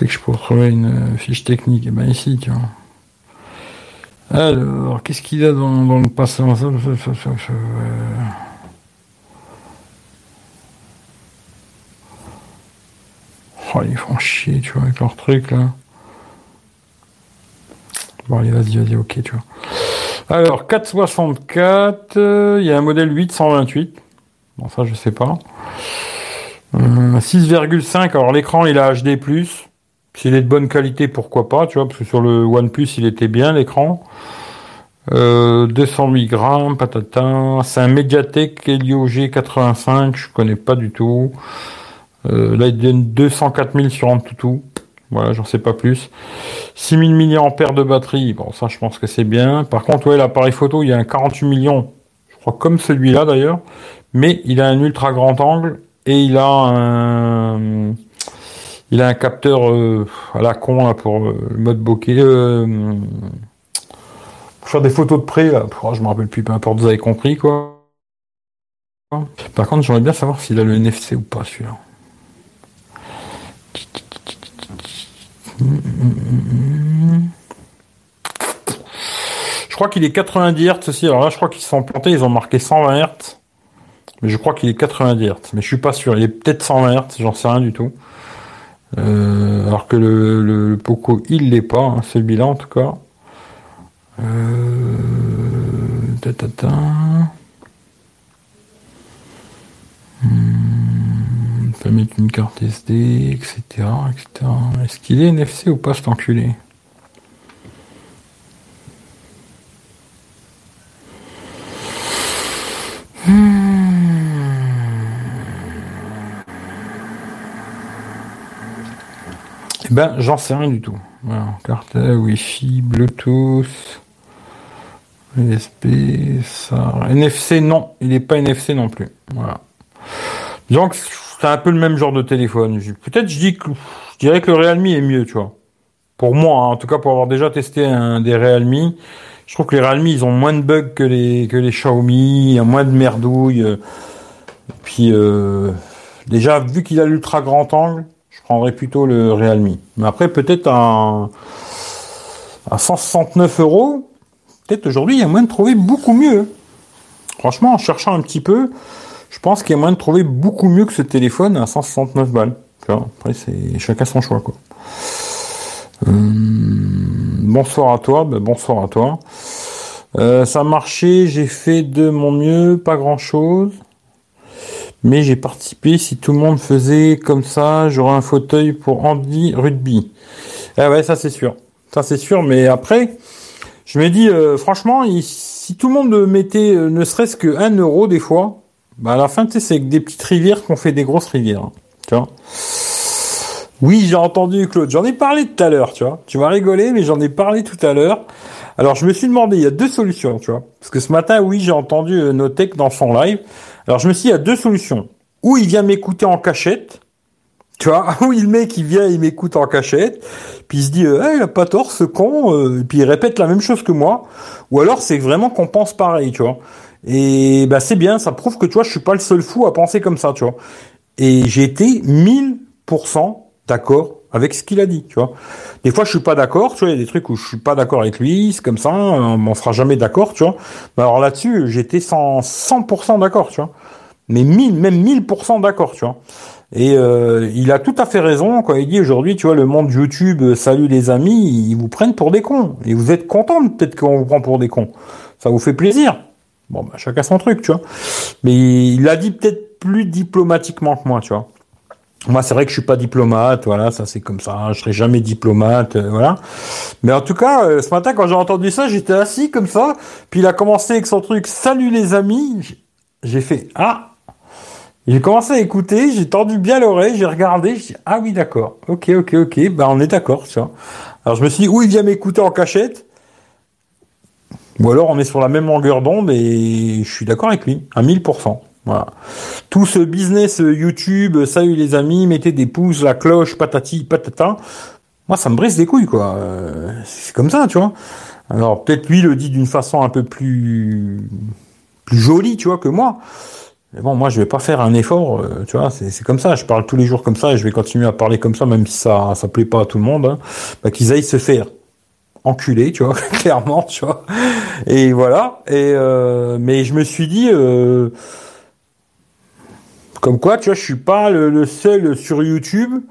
que je pourrais trouver une fiche technique. Et eh ben ici, tu vois. Alors, qu'est-ce qu'il a dans, dans le passé Oh, ils font chier, tu vois, avec leur truc là. Bon, allez, vas-y, vas-y, ok, tu vois. Alors, 464, euh, il y a un modèle 828. Bon, ça, je sais pas. 6,5, euh, alors l'écran, il a HD+. S'il est de bonne qualité, pourquoi pas, tu vois, parce que sur le OnePlus, il était bien, l'écran. 208 euh, grammes, patata. C'est un Mediatek Helio G85, je connais pas du tout. Euh, là, il donne 204 000 sur Antutu. Voilà, j'en sais pas plus. 6000 mAh de batterie. Bon, ça, je pense que c'est bien. Par contre, ouais, l'appareil photo, il y a un 48 millions. Je crois comme celui-là, d'ailleurs. Mais il a un ultra grand angle et il a un, il a un capteur euh, à la con pour euh, le mode bokeh. pour faire des photos de près, là. Oh, je me rappelle plus, peu importe, vous avez compris, quoi. Par contre, j'aimerais bien savoir s'il a le NFC ou pas, celui-là. Je crois qu'il est 90 Hz aussi. Alors là, je crois qu'ils se sont plantés, ils ont marqué 120 Hz. Mais je crois qu'il est 90 Hz. Mais je suis pas sûr. Il est peut-être 120 Hz, j'en sais rien du tout. Euh, alors que le, Poco, il l'est pas, hein, celui-là en tout cas. Euh, peut mettre une carte SD, etc. etc. Est-ce qu'il est NFC ou pas cet enculé? Ben, j'en sais rien du tout. Voilà, carte Wi-Fi, Bluetooth, USB, ça. NFC, non, il n'est pas NFC non plus. Voilà. Donc, c'est un peu le même genre de téléphone. Peut-être je dis que je dirais que le Realme est mieux, tu vois. Pour moi, hein. en tout cas pour avoir déjà testé un des Realme, je trouve que les Realme ils ont moins de bugs que les que les Xiaomi, il y a moins de merdouilles. Puis euh, déjà vu qu'il a l'ultra grand angle, je prendrais plutôt le Realme. Mais après peut-être à, à 169 euros, peut-être aujourd'hui il y a moyen de trouver beaucoup mieux. Franchement, en cherchant un petit peu, je pense qu'il y a moyen de trouver beaucoup mieux que ce téléphone à 169 balles. Après, c'est chacun son choix. Euh, bonsoir à toi, ben, bonsoir à toi. Euh, ça a marché, j'ai fait de mon mieux, pas grand chose. Mais j'ai participé, si tout le monde faisait comme ça, j'aurais un fauteuil pour Andy Rugby. Ah ouais, ça c'est sûr. Ça c'est sûr, mais après, je me dis, euh, franchement, si tout le monde mettait ne serait-ce que 1 euro des fois, bah à la fin, tu sais, c'est avec des petites rivières qu'on fait des grosses rivières. Hein, tu vois? Oui, j'ai entendu Claude. J'en ai parlé tout à l'heure, tu vois. Tu vas rigoler, mais j'en ai parlé tout à l'heure. Alors, je me suis demandé, il y a deux solutions, tu vois. Parce que ce matin, oui, j'ai entendu euh, Notech dans son live. Alors, je me suis dit, il y a deux solutions. Ou il vient m'écouter en cachette, tu vois, [LAUGHS] ou le mec il vient, il m'écoute en cachette, puis il se dit, euh, il a pas tort, ce con, euh, et puis il répète la même chose que moi. Ou alors c'est vraiment qu'on pense pareil, tu vois. Et bah c'est bien, ça prouve que tu vois, je suis pas le seul fou à penser comme ça, tu vois. Et j'ai été 1000% d'accord avec ce qu'il a dit, tu vois. Des fois, je suis pas d'accord, tu vois, il y a des trucs où je suis pas d'accord avec lui, c'est comme ça, on sera jamais d'accord, tu vois. Mais alors là-dessus, j'étais 100%, 100% d'accord, tu vois. Mais 1000, même 1000% d'accord, tu vois. Et euh, il a tout à fait raison quand il dit aujourd'hui, tu vois, le monde YouTube, euh, salut les amis, ils vous prennent pour des cons. Et vous êtes content peut-être qu'on vous prend pour des cons. Ça vous fait plaisir. Bon, bah, chacun son truc, tu vois. Mais il l'a dit peut-être plus diplomatiquement que moi, tu vois. Moi, c'est vrai que je suis pas diplomate, voilà, ça c'est comme ça, je serai jamais diplomate, euh, voilà. Mais en tout cas, euh, ce matin, quand j'ai entendu ça, j'étais assis comme ça, puis il a commencé avec son truc, salut les amis, j'ai fait, ah, J'ai commencé à écouter, j'ai tendu bien l'oreille, j'ai regardé, j'ai dit ah oui d'accord, ok ok ok, bah on est d'accord, tu vois. Alors je me suis dit où il vient m'écouter en cachette, ou alors on est sur la même longueur d'onde et je suis d'accord avec lui, à 1000%. Voilà. Tout ce business YouTube, salut les amis, mettez des pouces, la cloche, patati, patata. Moi, ça me brise des couilles, quoi. Euh, c'est comme ça, tu vois. Alors, peut-être lui le dit d'une façon un peu plus, plus jolie, tu vois, que moi. Mais bon, moi, je vais pas faire un effort, euh, tu vois, c'est comme ça. Je parle tous les jours comme ça et je vais continuer à parler comme ça, même si ça, ça plaît pas à tout le monde. Hein. Bah, qu'ils aillent se faire enculer, tu vois, [LAUGHS] clairement, tu vois. Et voilà. Et euh, mais je me suis dit, euh, comme quoi, tu vois, je suis pas le, seul sur YouTube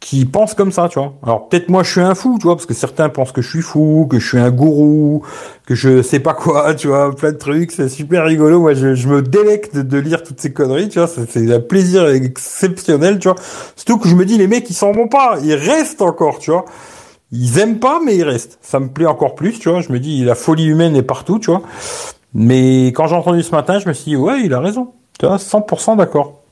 qui pense comme ça, tu vois. Alors peut-être moi je suis un fou, tu vois, parce que certains pensent que je suis fou, que je suis un gourou, que je sais pas quoi, [LAUGHS] tu vois, plein de trucs, c'est super rigolo. Moi je, me délecte de lire toutes ces conneries, tu vois, c'est un plaisir exceptionnel, tu vois. Surtout que je me dis les mecs ils s'en vont pas, ils restent encore, tu vois. Ils aiment pas mais ils restent. Ça me plaît encore plus, tu vois. Je me dis la folie humaine est partout, tu vois. Mais quand j'ai entendu ce matin, je me suis dit ouais, il a raison. Tu vois, 100% d'accord.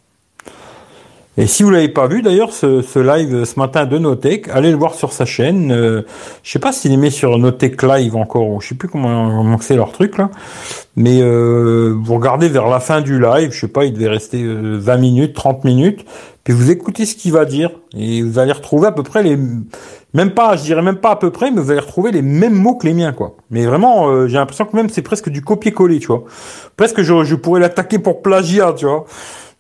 Et si vous l'avez pas vu d'ailleurs ce, live ce matin de Notech, allez le voir sur sa chaîne. Euh, je sais pas s'il est mis sur Notech Live encore, ou je sais plus comment, c'est leur truc là. Mais euh, vous regardez vers la fin du live, je sais pas, il devait rester 20 euh, minutes, 30 minutes, puis vous écoutez ce qu'il va dire et vous allez retrouver à peu près les même pas, je dirais même pas à peu près, mais vous allez retrouver les mêmes mots que les miens, quoi. Mais vraiment, euh, j'ai l'impression que même c'est presque du copier-coller, tu vois. Presque je, je pourrais l'attaquer pour plagiat, tu vois.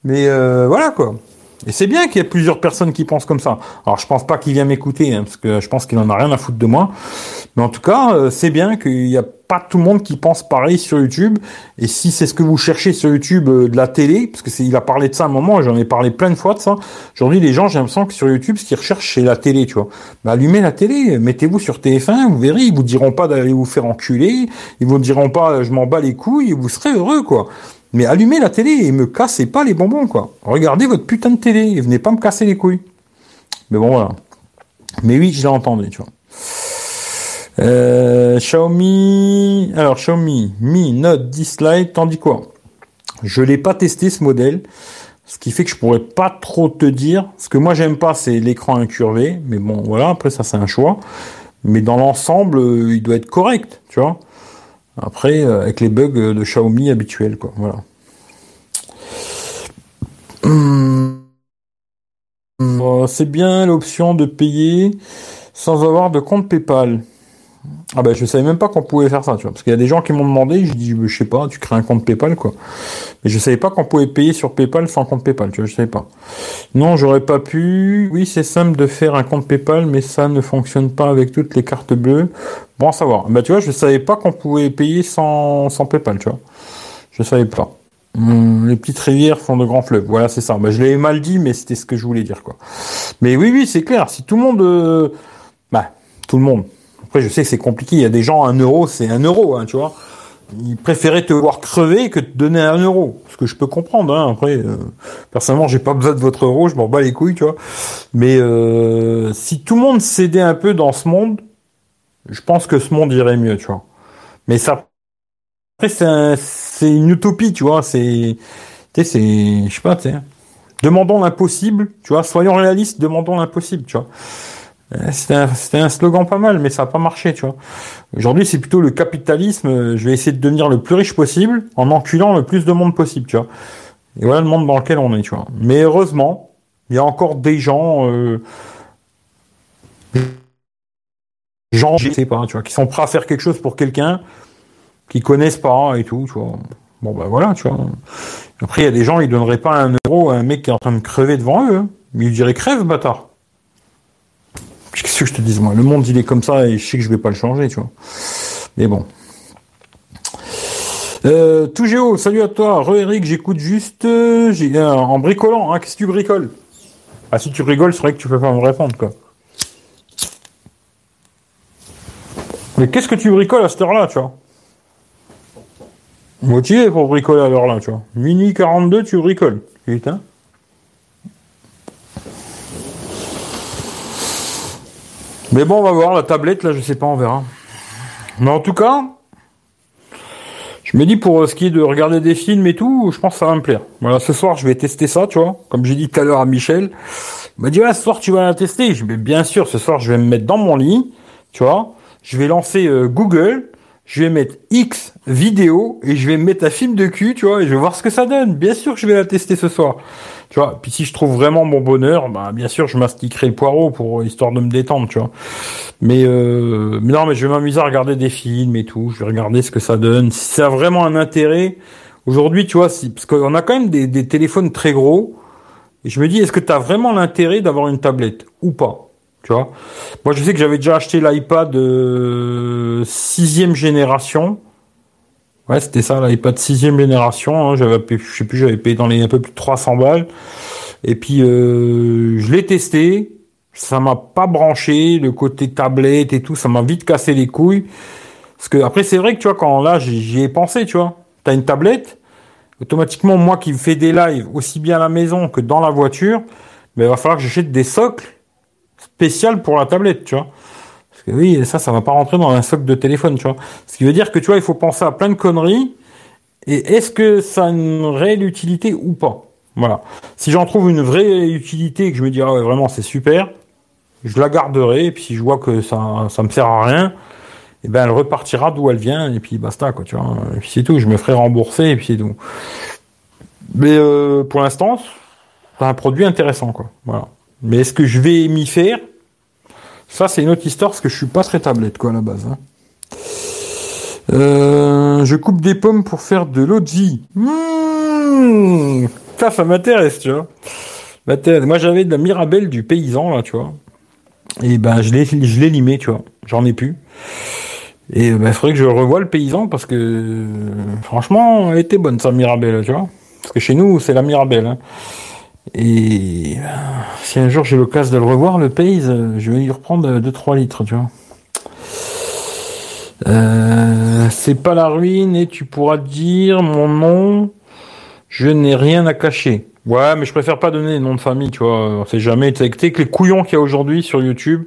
Mais euh, voilà, quoi. Et c'est bien qu'il y ait plusieurs personnes qui pensent comme ça. Alors je pense pas qu'il vient m'écouter, hein, parce que je pense qu'il en a rien à foutre de moi. Mais en tout cas, euh, c'est bien qu'il n'y a pas tout le monde qui pense pareil sur YouTube. Et si c'est ce que vous cherchez sur YouTube euh, de la télé, parce que c'est, il a parlé de ça à un moment, j'en ai parlé plein de fois de ça. Aujourd'hui, les gens, j'ai l'impression que sur YouTube, ce qu'ils recherchent, c'est la télé, tu vois. Bah, allumez la télé, mettez-vous sur TF1, vous verrez, ils vous diront pas d'aller vous faire enculer, ils vous diront pas, je m'en bats les couilles, vous serez heureux, quoi. Mais allumez la télé et me cassez pas les bonbons, quoi. Regardez votre putain de télé et venez pas me casser les couilles. Mais bon, voilà. Mais oui, je l'ai entendu, tu vois. Euh, Xiaomi, alors Xiaomi Mi Note 10 Lite, tandis quoi? Je l'ai pas testé ce modèle, ce qui fait que je pourrais pas trop te dire. Ce que moi j'aime pas, c'est l'écran incurvé, mais bon, voilà. Après ça, c'est un choix. Mais dans l'ensemble, euh, il doit être correct, tu vois. Après, euh, avec les bugs de Xiaomi habituels, quoi. Voilà. Hum. C'est bien l'option de payer sans avoir de compte PayPal. Ah ben je savais même pas qu'on pouvait faire ça, tu vois. Parce qu'il y a des gens qui m'ont demandé, je dis je sais pas, tu crées un compte PayPal quoi. Mais je savais pas qu'on pouvait payer sur PayPal sans compte PayPal, tu vois, je savais pas. Non, j'aurais pas pu. Oui, c'est simple de faire un compte PayPal, mais ça ne fonctionne pas avec toutes les cartes bleues. Bon à savoir. Bah tu vois, je savais pas qu'on pouvait payer sans, sans PayPal, tu vois. Je savais pas. Hum, les petites rivières font de grands fleuves. Voilà, c'est ça. Bah, je l'ai mal dit, mais c'était ce que je voulais dire, quoi. Mais oui, oui, c'est clair. Si tout le monde, euh, bah, tout le monde, après, je sais que c'est compliqué. Il y a des gens, un euro, c'est un euro, hein, tu vois. Ils préféraient te voir crever que te donner un euro. Ce que je peux comprendre. Hein. Après, euh, personnellement, j'ai pas besoin de votre euro, je m'en bats les couilles, tu vois. Mais euh, si tout le monde cédait un peu dans ce monde, je pense que ce monde irait mieux, tu vois. Mais ça, après, c'est une utopie, tu vois. C'est, tu sais, c'est, je sais pas, tu sais. Demandons l'impossible, tu vois. Soyons réalistes, demandons l'impossible, tu vois. Euh, c'était un, slogan pas mal, mais ça n'a pas marché, tu vois. Aujourd'hui, c'est plutôt le capitalisme. Euh, je vais essayer de devenir le plus riche possible en enculant le plus de monde possible, tu vois. Et voilà le monde dans lequel on est, tu vois. Mais heureusement, il y a encore des gens, euh, gens, je sais pas, tu vois, qui sont prêts à faire quelque chose pour quelqu'un, qui connaissent pas et tout, tu vois. Bon ben voilà, tu vois. Après, il y a des gens, ils donneraient pas un euro à un mec qui est en train de crever devant eux. Hein. Ils diraient crève, bâtard. Qu'est-ce que je te dis, moi? Le monde, il est comme ça et je sais que je vais pas le changer, tu vois. Mais bon. Euh, tout Géo, salut à toi. Re Eric, j'écoute juste euh, euh, en bricolant. Hein, Qu'est-ce que tu bricoles? Ah, si tu rigoles, c'est vrai que tu peux pas me répondre, quoi. Mais qu'est-ce que tu bricoles à cette heure-là, tu vois? Motivé pour bricoler à l'heure-là, tu vois. Minuit 42, tu bricoles. Putain. Mais bon, on va voir la tablette, là, je sais pas, on verra. Mais en tout cas, je me dis pour euh, ce qui est de regarder des films et tout, je pense que ça va me plaire. Voilà, ce soir je vais tester ça, tu vois. Comme j'ai dit tout à l'heure à Michel, il m'a dit ouais, ce soir tu vas la tester. Je vais bien sûr, ce soir je vais me mettre dans mon lit, tu vois. Je vais lancer euh, Google, je vais mettre X vidéo et je vais mettre un film de cul, tu vois, et je vais voir ce que ça donne. Bien sûr que je vais la tester ce soir. Tu vois, puis si je trouve vraiment mon bonheur, bah bien sûr je mastiquerai le poireau pour histoire de me détendre, tu vois. Mais, euh, non, mais je vais m'amuser à regarder des films et tout. Je vais regarder ce que ça donne. Si ça a vraiment un intérêt, aujourd'hui, tu vois, si, parce qu'on a quand même des, téléphones très gros. Et je me dis, est-ce que tu as vraiment l'intérêt d'avoir une tablette ou pas Tu vois? Moi, je sais que j'avais déjà acheté l'iPad euh, sixième génération. Ouais, c'était ça, l'iPad sixième génération. Hein. J'avais, je sais plus, j'avais payé dans les un peu plus de 300 balles. Et puis, euh, je l'ai testé. Ça m'a pas branché, le côté tablette et tout, ça m'a vite cassé les couilles. Parce que après, c'est vrai que tu vois, quand là, j'y ai pensé, tu vois. T'as une tablette, automatiquement, moi qui fais des lives aussi bien à la maison que dans la voiture, ben, il va falloir que j'achète des socles spéciaux pour la tablette, tu vois. Oui, ça, ça va pas rentrer dans un socle de téléphone, tu vois. Ce qui veut dire que tu vois, il faut penser à plein de conneries. Et est-ce que ça a une réelle utilité ou pas? Voilà. Si j'en trouve une vraie utilité et que je me dis, ah ouais, vraiment, c'est super, je la garderai. Et puis si je vois que ça, ça me sert à rien, et eh ben elle repartira d'où elle vient et puis basta quoi, tu vois. Et puis c'est tout. Je me ferai rembourser et puis c'est tout. Mais euh, pour l'instant, c'est un produit intéressant quoi. Voilà. Mais est-ce que je vais m'y faire? Ça c'est une autre histoire parce que je suis pas très tablette quoi à la base. Hein. Euh, je coupe des pommes pour faire de vie. Mmh ça, ça m'intéresse, tu vois. Moi, j'avais de la Mirabelle du paysan, là, tu vois. Et ben, je l'ai, limé, tu vois. J'en ai plus. Et ben, il faudrait que je revoie le paysan parce que, franchement, elle était bonne, sa Mirabelle, tu vois. Parce que chez nous, c'est la Mirabelle. Hein. Et ben, si un jour j'ai l'occasion de le revoir, le paysan, je vais y reprendre 2-3 litres, tu vois. Euh, c'est pas la ruine et tu pourras dire mon nom. Je n'ai rien à cacher. Ouais, mais je préfère pas donner les noms de famille, tu vois. On sait jamais. Que les couillons qu'il y a aujourd'hui sur YouTube,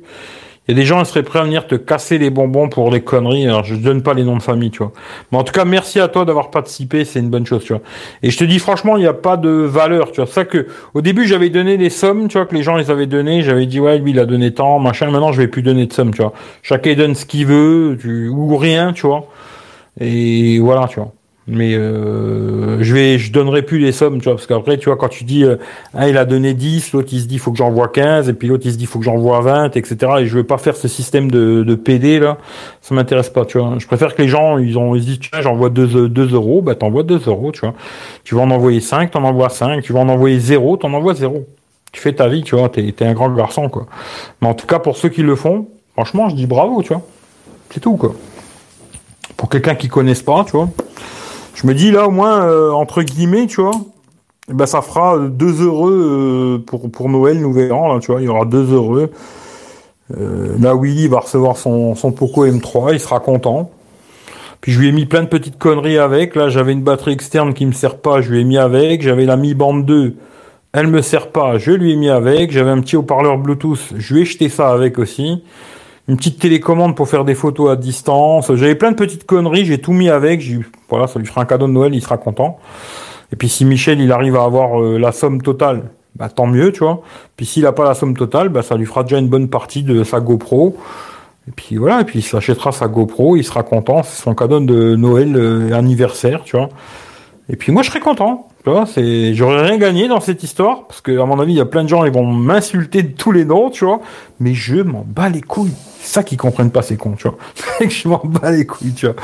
il y des gens qui seraient prêts à venir te casser les bonbons pour les conneries. Alors je donne pas les noms de famille, tu vois. Mais en tout cas, merci à toi d'avoir participé. C'est une bonne chose, tu vois. Et je te dis franchement, il n'y a pas de valeur, tu vois. Ça que au début j'avais donné des sommes, tu vois, que les gens les avaient donné. J'avais dit ouais, lui il a donné tant, machin. Maintenant je vais plus donner de sommes, tu vois. Chacun donne ce qu'il veut, tu... ou rien, tu vois. Et voilà, tu vois mais euh, je vais je donnerai plus les sommes tu vois parce qu'après tu vois quand tu dis euh, ah, il a donné 10 l'autre il se dit faut que j'envoie 15 et puis l'autre il se dit faut que j'envoie 20 etc et je veux pas faire ce système de, de PD là. Ça m'intéresse pas tu vois. Je préfère que les gens ils ont ils se disent tiens j'envoie 2, 2 euros bah t'envoies 2 euros tu vois. Tu vas en envoyer 5 t'en envoies 5 tu vas en envoyer 0 t'en envoies 0 tu fais ta vie tu vois t'es es un grand garçon quoi. Mais en tout cas pour ceux qui le font franchement je dis bravo tu vois. C'est tout quoi. Pour quelqu'un qui connaisse pas tu vois je me dis là au moins euh, entre guillemets, tu vois, eh ben ça fera deux heureux euh, pour pour Noël, Nouvel An, là, tu vois, il y aura deux heureux. Euh, là, Willy va recevoir son son Poco M3, il sera content. Puis je lui ai mis plein de petites conneries avec. Là, j'avais une batterie externe qui me sert pas, je lui ai mis avec. J'avais la Mi Band 2, elle me sert pas, je lui ai mis avec. J'avais un petit haut-parleur Bluetooth, je lui ai jeté ça avec aussi une petite télécommande pour faire des photos à distance. J'avais plein de petites conneries, j'ai tout mis avec. J'ai, voilà, ça lui fera un cadeau de Noël, il sera content. Et puis si Michel il arrive à avoir euh, la somme totale, bah tant mieux, tu vois. Puis s'il a pas la somme totale, bah ça lui fera déjà une bonne partie de sa GoPro. Et puis voilà, et puis il s'achètera sa GoPro, il sera content, c'est son cadeau de Noël euh, anniversaire, tu vois. Et puis moi je serais content. J'aurais rien gagné dans cette histoire parce que à mon avis, il y a plein de gens ils vont m'insulter de tous les noms, tu vois, mais je m'en bats les couilles. C'est ça qu'ils comprennent pas ces cons, tu vois. [LAUGHS] je m'en bats les couilles, tu vois.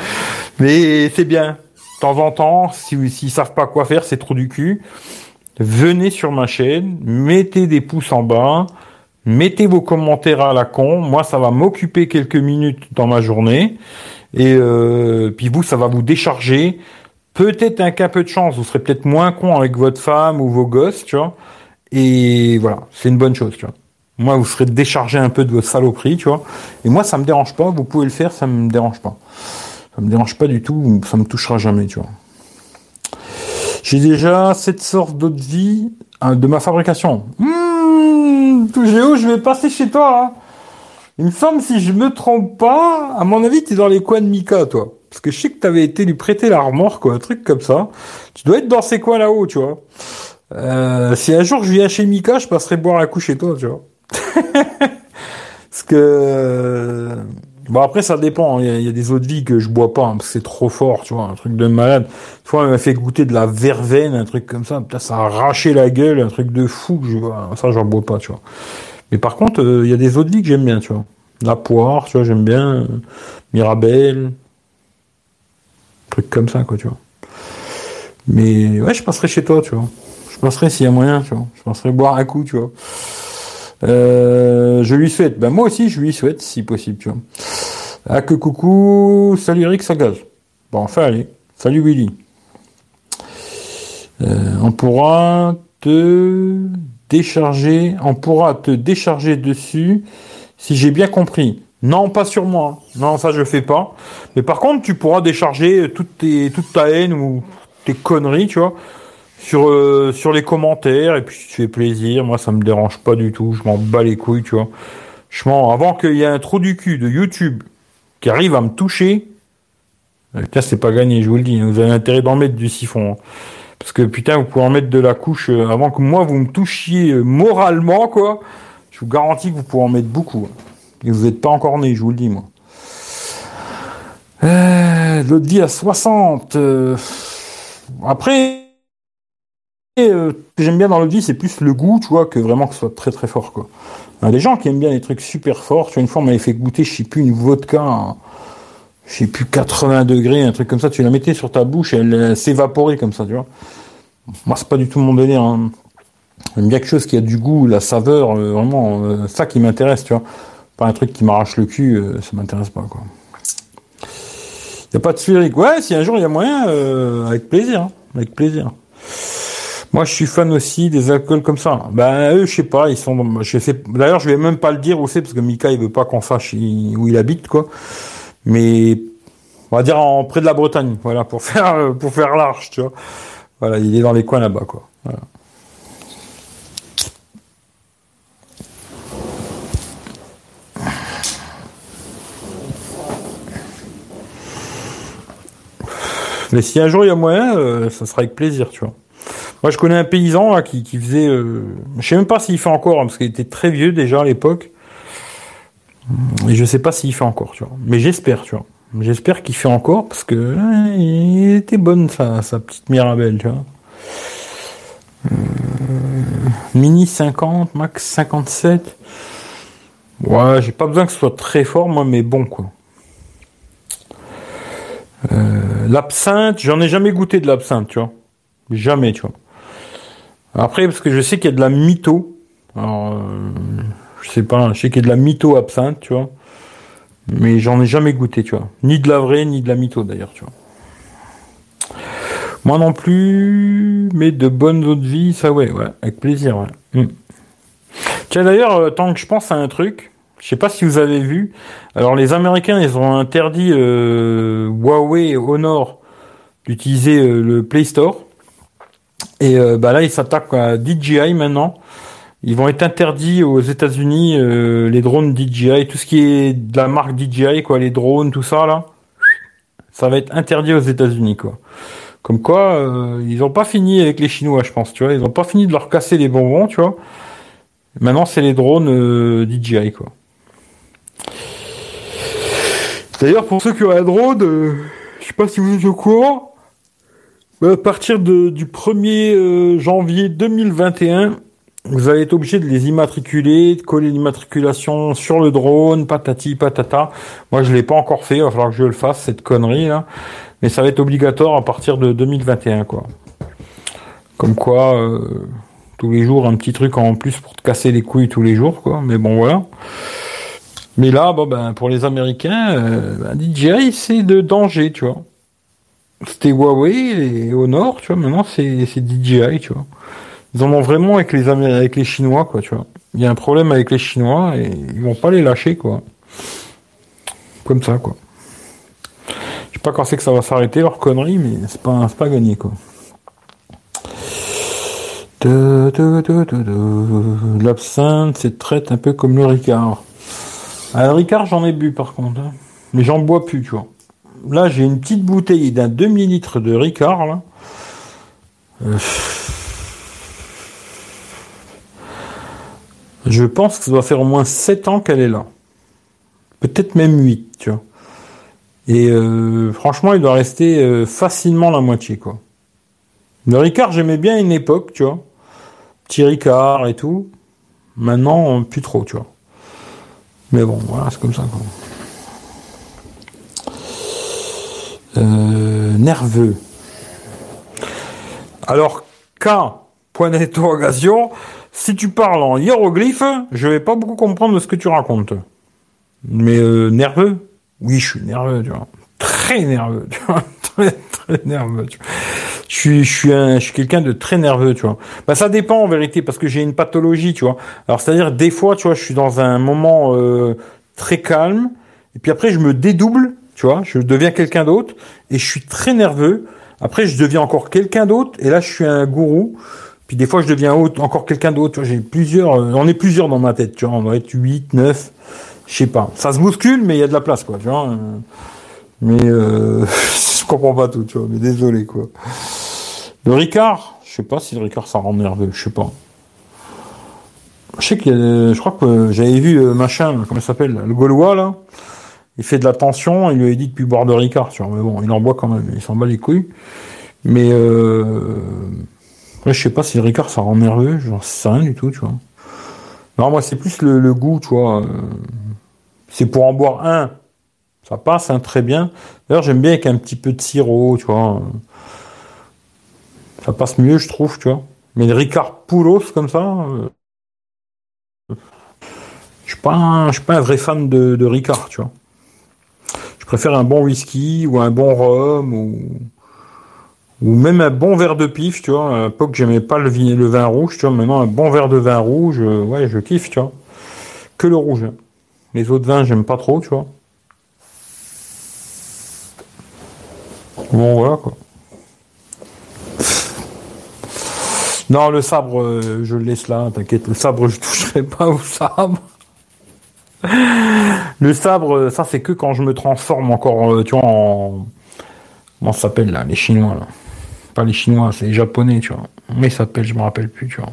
Mais c'est bien. De temps en temps, s'ils si, savent pas quoi faire, c'est trop du cul. Venez sur ma chaîne, mettez des pouces en bas, mettez vos commentaires à la con. Moi, ça va m'occuper quelques minutes dans ma journée. Et euh, puis vous, ça va vous décharger Peut-être un cas peu de chance, vous serez peut-être moins con avec votre femme ou vos gosses, tu vois. Et voilà, c'est une bonne chose, tu vois. Moi, vous serez déchargé un peu de votre saloperie, tu vois. Et moi, ça me dérange pas. Vous pouvez le faire, ça me dérange pas. Ça me dérange pas du tout. Ça me touchera jamais, tu vois. J'ai déjà cette sorte d'autre vie hein, de ma fabrication. Mmh, tout Géo, je vais passer chez toi, là. Il me semble, si je me trompe pas, à mon avis, tu es dans les coins de Mika, toi. Parce que je sais que t'avais été lui prêter la remorque, quoi, un truc comme ça. Tu dois être dans ces coins là-haut, tu vois. Euh, si un jour je viens chez Mika, je passerai boire un coup chez toi, tu vois. [LAUGHS] parce que bon après ça dépend. Il y, a, des eaux de vie que je bois pas hein, parce que c'est trop fort, tu vois, un truc de malade. Une fois, elle m'a fait goûter de la verveine, un truc comme ça. Putain, ça a arraché la gueule, un truc de fou. Je vois. Ça, j'en bois pas, tu vois. Mais par contre, euh, il y a des eaux de vie que j'aime bien, tu vois. La poire, tu vois, j'aime bien. Euh, Mirabelle, comme ça, quoi, tu vois. Mais ouais, je passerai chez toi, tu vois. Je passerai s'il y a moyen, tu vois. Je passerai boire un coup, tu vois. Euh, je lui souhaite. Ben moi aussi, je lui souhaite, si possible, tu vois. Ah que coucou, salut Eric Sagaz. Bon, enfin allez. Salut Willy. on pourra te décharger, on pourra te décharger dessus si j'ai bien compris. Non, pas sur moi. Non, ça je fais pas. Mais par contre, tu pourras décharger toute, toute ta haine ou tes conneries, tu vois, sur, euh, les commentaires. Et puis tu fais plaisir. Moi, ça me dérange pas du tout. Je m'en bats les couilles, tu vois. Je m'en, avant qu'il y ait un trou du cul de YouTube qui arrive à me toucher, putain, c'est pas gagné, je vous le dis. Vous avez intérêt d'en mettre du siphon. Hein. Parce que putain, vous pouvez en mettre de la couche euh, avant que moi vous me touchiez euh, moralement, quoi. Je vous garantis que vous pouvez en mettre beaucoup. Hein. Vous n'êtes pas encore né, je vous le dis, moi. Euh, L'autre vie à 60. Euh, après, ce que j'aime bien dans vie, c'est plus le goût, tu vois, que vraiment que ce soit très très fort, quoi. Des gens qui aiment bien les trucs super forts. Tu vois, une fois, on m'avait fait goûter, je sais plus, une vodka je sais plus, 80 degrés, un truc comme ça, tu la mettais sur ta bouche elle, s'évaporait comme ça, tu vois. Moi, c'est pas du tout mon délire. Hein. J'aime bien quelque chose qui a du goût, la saveur, euh, vraiment, euh, ça qui m'intéresse, tu vois. Un truc qui m'arrache le cul, euh, ça m'intéresse pas, quoi. Y a pas de sphérique. Ouais, si un jour il y a moyen, avec plaisir, hein, avec plaisir. Moi, je suis fan aussi des alcools comme ça. Ben, eux, je sais pas, ils sont, je sais, d'ailleurs, je vais même pas le dire où c'est, parce que Mika, il veut pas qu'on sache où il habite, quoi mais on va dire en près de la Bretagne, voilà, pour faire pour faire large, tu vois. Voilà, il est dans les coins là-bas, quoi. Mais si un jour il y a moyen, euh, ça sera avec plaisir, tu vois. Moi, je connais un paysan là qui, faisait, euh, je sais même pas s'il fait encore, hein, parce qu'il était très vieux déjà à l'époque. Et je sais pas s'il fait encore, tu vois. Mais j'espère, tu vois. J'espère qu'il fait encore parce que il était bonne sa, sa petite Mirabelle, tu vois. Euh, mini 50, max 57. Ouais, j'ai pas besoin que ce soit très fort, moi, mais bon, quoi. Euh, l'absinthe, j'en ai jamais goûté de l'absinthe, tu vois. Jamais, tu vois. Après, parce que je sais qu'il y a de la mytho. Alors, euh, je sais pas, je sais qu'il y a de la mytho absinthe, tu vois. Mais j'en ai jamais goûté, tu vois. Ni de la vraie, ni de la mytho d'ailleurs, tu vois. Moi non plus, mais de bonnes eaux de vie, ça ouais, ouais, avec plaisir, ouais. Hmm. Tiens d'ailleurs, euh, tant que je pense à un truc, je sais pas si vous avez vu. Alors les Américains, ils ont interdit euh, Huawei Honor d'utiliser euh, le Play Store. Et bah là, ils s'attaquent à DJI maintenant. Ils vont être interdits aux États-Unis euh, les drones DJI, tout ce qui est de la marque DJI, quoi, les drones, tout ça là, ça va être interdit aux États-Unis, quoi. Comme quoi, euh, ils ont pas fini avec les Chinois, je pense, tu vois. Ils ont pas fini de leur casser les bonbons, tu vois. Maintenant, c'est les drones euh, DJI, quoi. D'ailleurs, pour ceux qui ont un drone, je sais pas si vous êtes au courant, à partir du 1er janvier 2021, vous allez être obligé de les immatriculer, de coller l'immatriculation sur le drone, patati patata. Moi, je l'ai pas encore fait, il va falloir que je le fasse cette connerie là. Mais ça va être obligatoire à partir de 2021 quoi. Comme quoi, euh, tous les jours un petit truc en plus pour te casser les couilles tous les jours quoi. Mais bon voilà. Mais là, bon ben pour les Américains, euh, ben, DJI c'est de danger, tu vois. C'était Huawei et Honor, tu vois. Maintenant c'est DJI, tu vois. Ils en ont vraiment avec les avec les Chinois, quoi, tu vois. Il y a un problème avec les Chinois et ils vont pas les lâcher, quoi. Comme ça, quoi. Je sais pas quand c'est que ça va s'arrêter leur connerie, mais c'est pas, pas gagné, quoi. L'absinthe, c'est traite un peu comme le Ricard. Ah, le Ricard, j'en ai bu par contre. Hein. Mais j'en bois plus, tu vois. là, j'ai une petite bouteille d'un demi-litre de Ricard. Euh, je pense que ça doit faire au moins 7 ans qu'elle est là. Peut-être même 8, tu vois. Et euh, franchement, il doit rester euh, facilement la moitié, quoi. Le Ricard, j'aimais bien une époque, tu vois. Petit Ricard et tout. Maintenant, plus trop, tu vois. Mais bon, voilà, c'est comme ça, quoi. nerveux. Alors, K, point d'interrogation, si tu parles en hiéroglyphe, je vais pas beaucoup comprendre ce que tu racontes. Mais euh, nerveux? Oui, je suis nerveux, tu vois. Très nerveux, tu vois. [LAUGHS] Très, très nerveux, tu vois. Je suis, je suis, quelqu'un de très nerveux, tu vois. Bah, ça dépend en vérité, parce que j'ai une pathologie, tu vois. Alors, c'est-à-dire, des fois, tu vois, je suis dans un moment euh, très calme, et puis après, je me dédouble, tu vois, je deviens quelqu'un d'autre, et je suis très nerveux. Après, je deviens encore quelqu'un d'autre, et là, je suis un gourou. Puis des fois, je deviens encore quelqu'un d'autre. J'ai plusieurs, euh, on est plusieurs dans ma tête, tu vois. On doit être 8, 9, je sais pas. Ça se bouscule, mais il y a de la place, quoi, tu vois. Mais euh, [LAUGHS] je comprends pas tout, tu vois. Mais désolé, quoi. Le Ricard, je sais pas si le Ricard ça rend nerveux, je sais pas. Je sais que je crois que j'avais vu machin, comment il s'appelle, le Gaulois là il fait de la tension, il lui a dit depuis boire de Ricard, tu vois, mais bon, il en boit quand même, il s'en bat les couilles. Mais euh, je sais pas si le Ricard ça rend nerveux, j'en sais rien du tout, tu vois. Non, moi c'est plus le, goût, tu vois. Euh, c'est pour en boire un, ça passe hein, très bien. D'ailleurs, j'aime bien avec un petit peu de sirop, tu vois. Ça passe mieux, je trouve, tu vois. Mais le Ricard Poulos comme ça, euh, je suis pas, je suis pas un vrai fan de, de Ricard, tu vois. Je préfère un bon whisky ou un bon rhum ou, ou même un bon verre de pif, tu vois. À l'époque, j'aimais pas le, vin, le vin rouge, tu vois. Maintenant, un bon verre de vin rouge, euh, ouais, je kiffe, tu vois. Que le rouge. Les autres vins, j'aime pas trop, tu vois. Bon, voilà, quoi. Non, le sabre, euh, je le laisse là, t'inquiète. Le sabre, [LAUGHS] je toucherai pas au sabre. Le sabre, ça c'est que quand je me transforme encore, euh, tu vois, en... Comment ça s'appelle là Les Chinois là. Pas les Chinois, c'est les Japonais, tu vois. Mais ça s'appelle, je me rappelle plus, tu vois.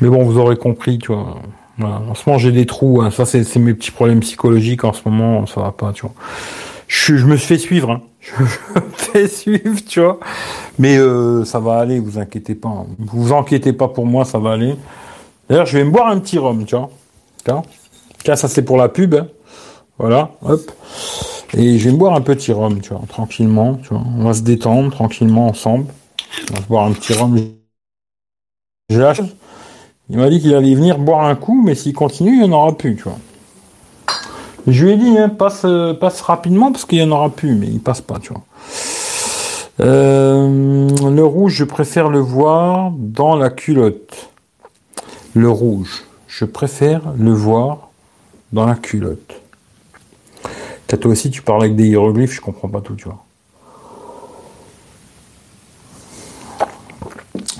Mais bon, vous aurez compris, tu vois. En ce moment, j'ai des trous. Hein. Ça, c'est mes petits problèmes psychologiques en ce moment. Ça va pas, tu vois. Je, me fait suivre. Hein. Je [LAUGHS] fais suivre, tu vois. Mais euh, ça va aller, vous inquiétez pas. Vous vous inquiétez pas pour moi, ça va aller. D'ailleurs, je vais me boire un petit rhum, tu vois. ça c'est pour la pub. Hein. Voilà, hop. Et je vais me boire un petit rhum, tu vois, tranquillement, tu vois. On va se détendre tranquillement ensemble. On va se boire un petit rhum. Il m'a dit qu'il allait venir boire un coup, mais s'il continue, il n'y en aura plus, tu vois. Je lui ai dit, hein, passe, euh, passe rapidement parce qu'il n'y en aura plus, mais il passe pas, tu vois. Euh, le rouge, je préfère le voir dans la culotte. Le rouge, je préfère le voir dans la culotte toi aussi, tu parles avec des hiéroglyphes, je comprends pas tout, tu vois.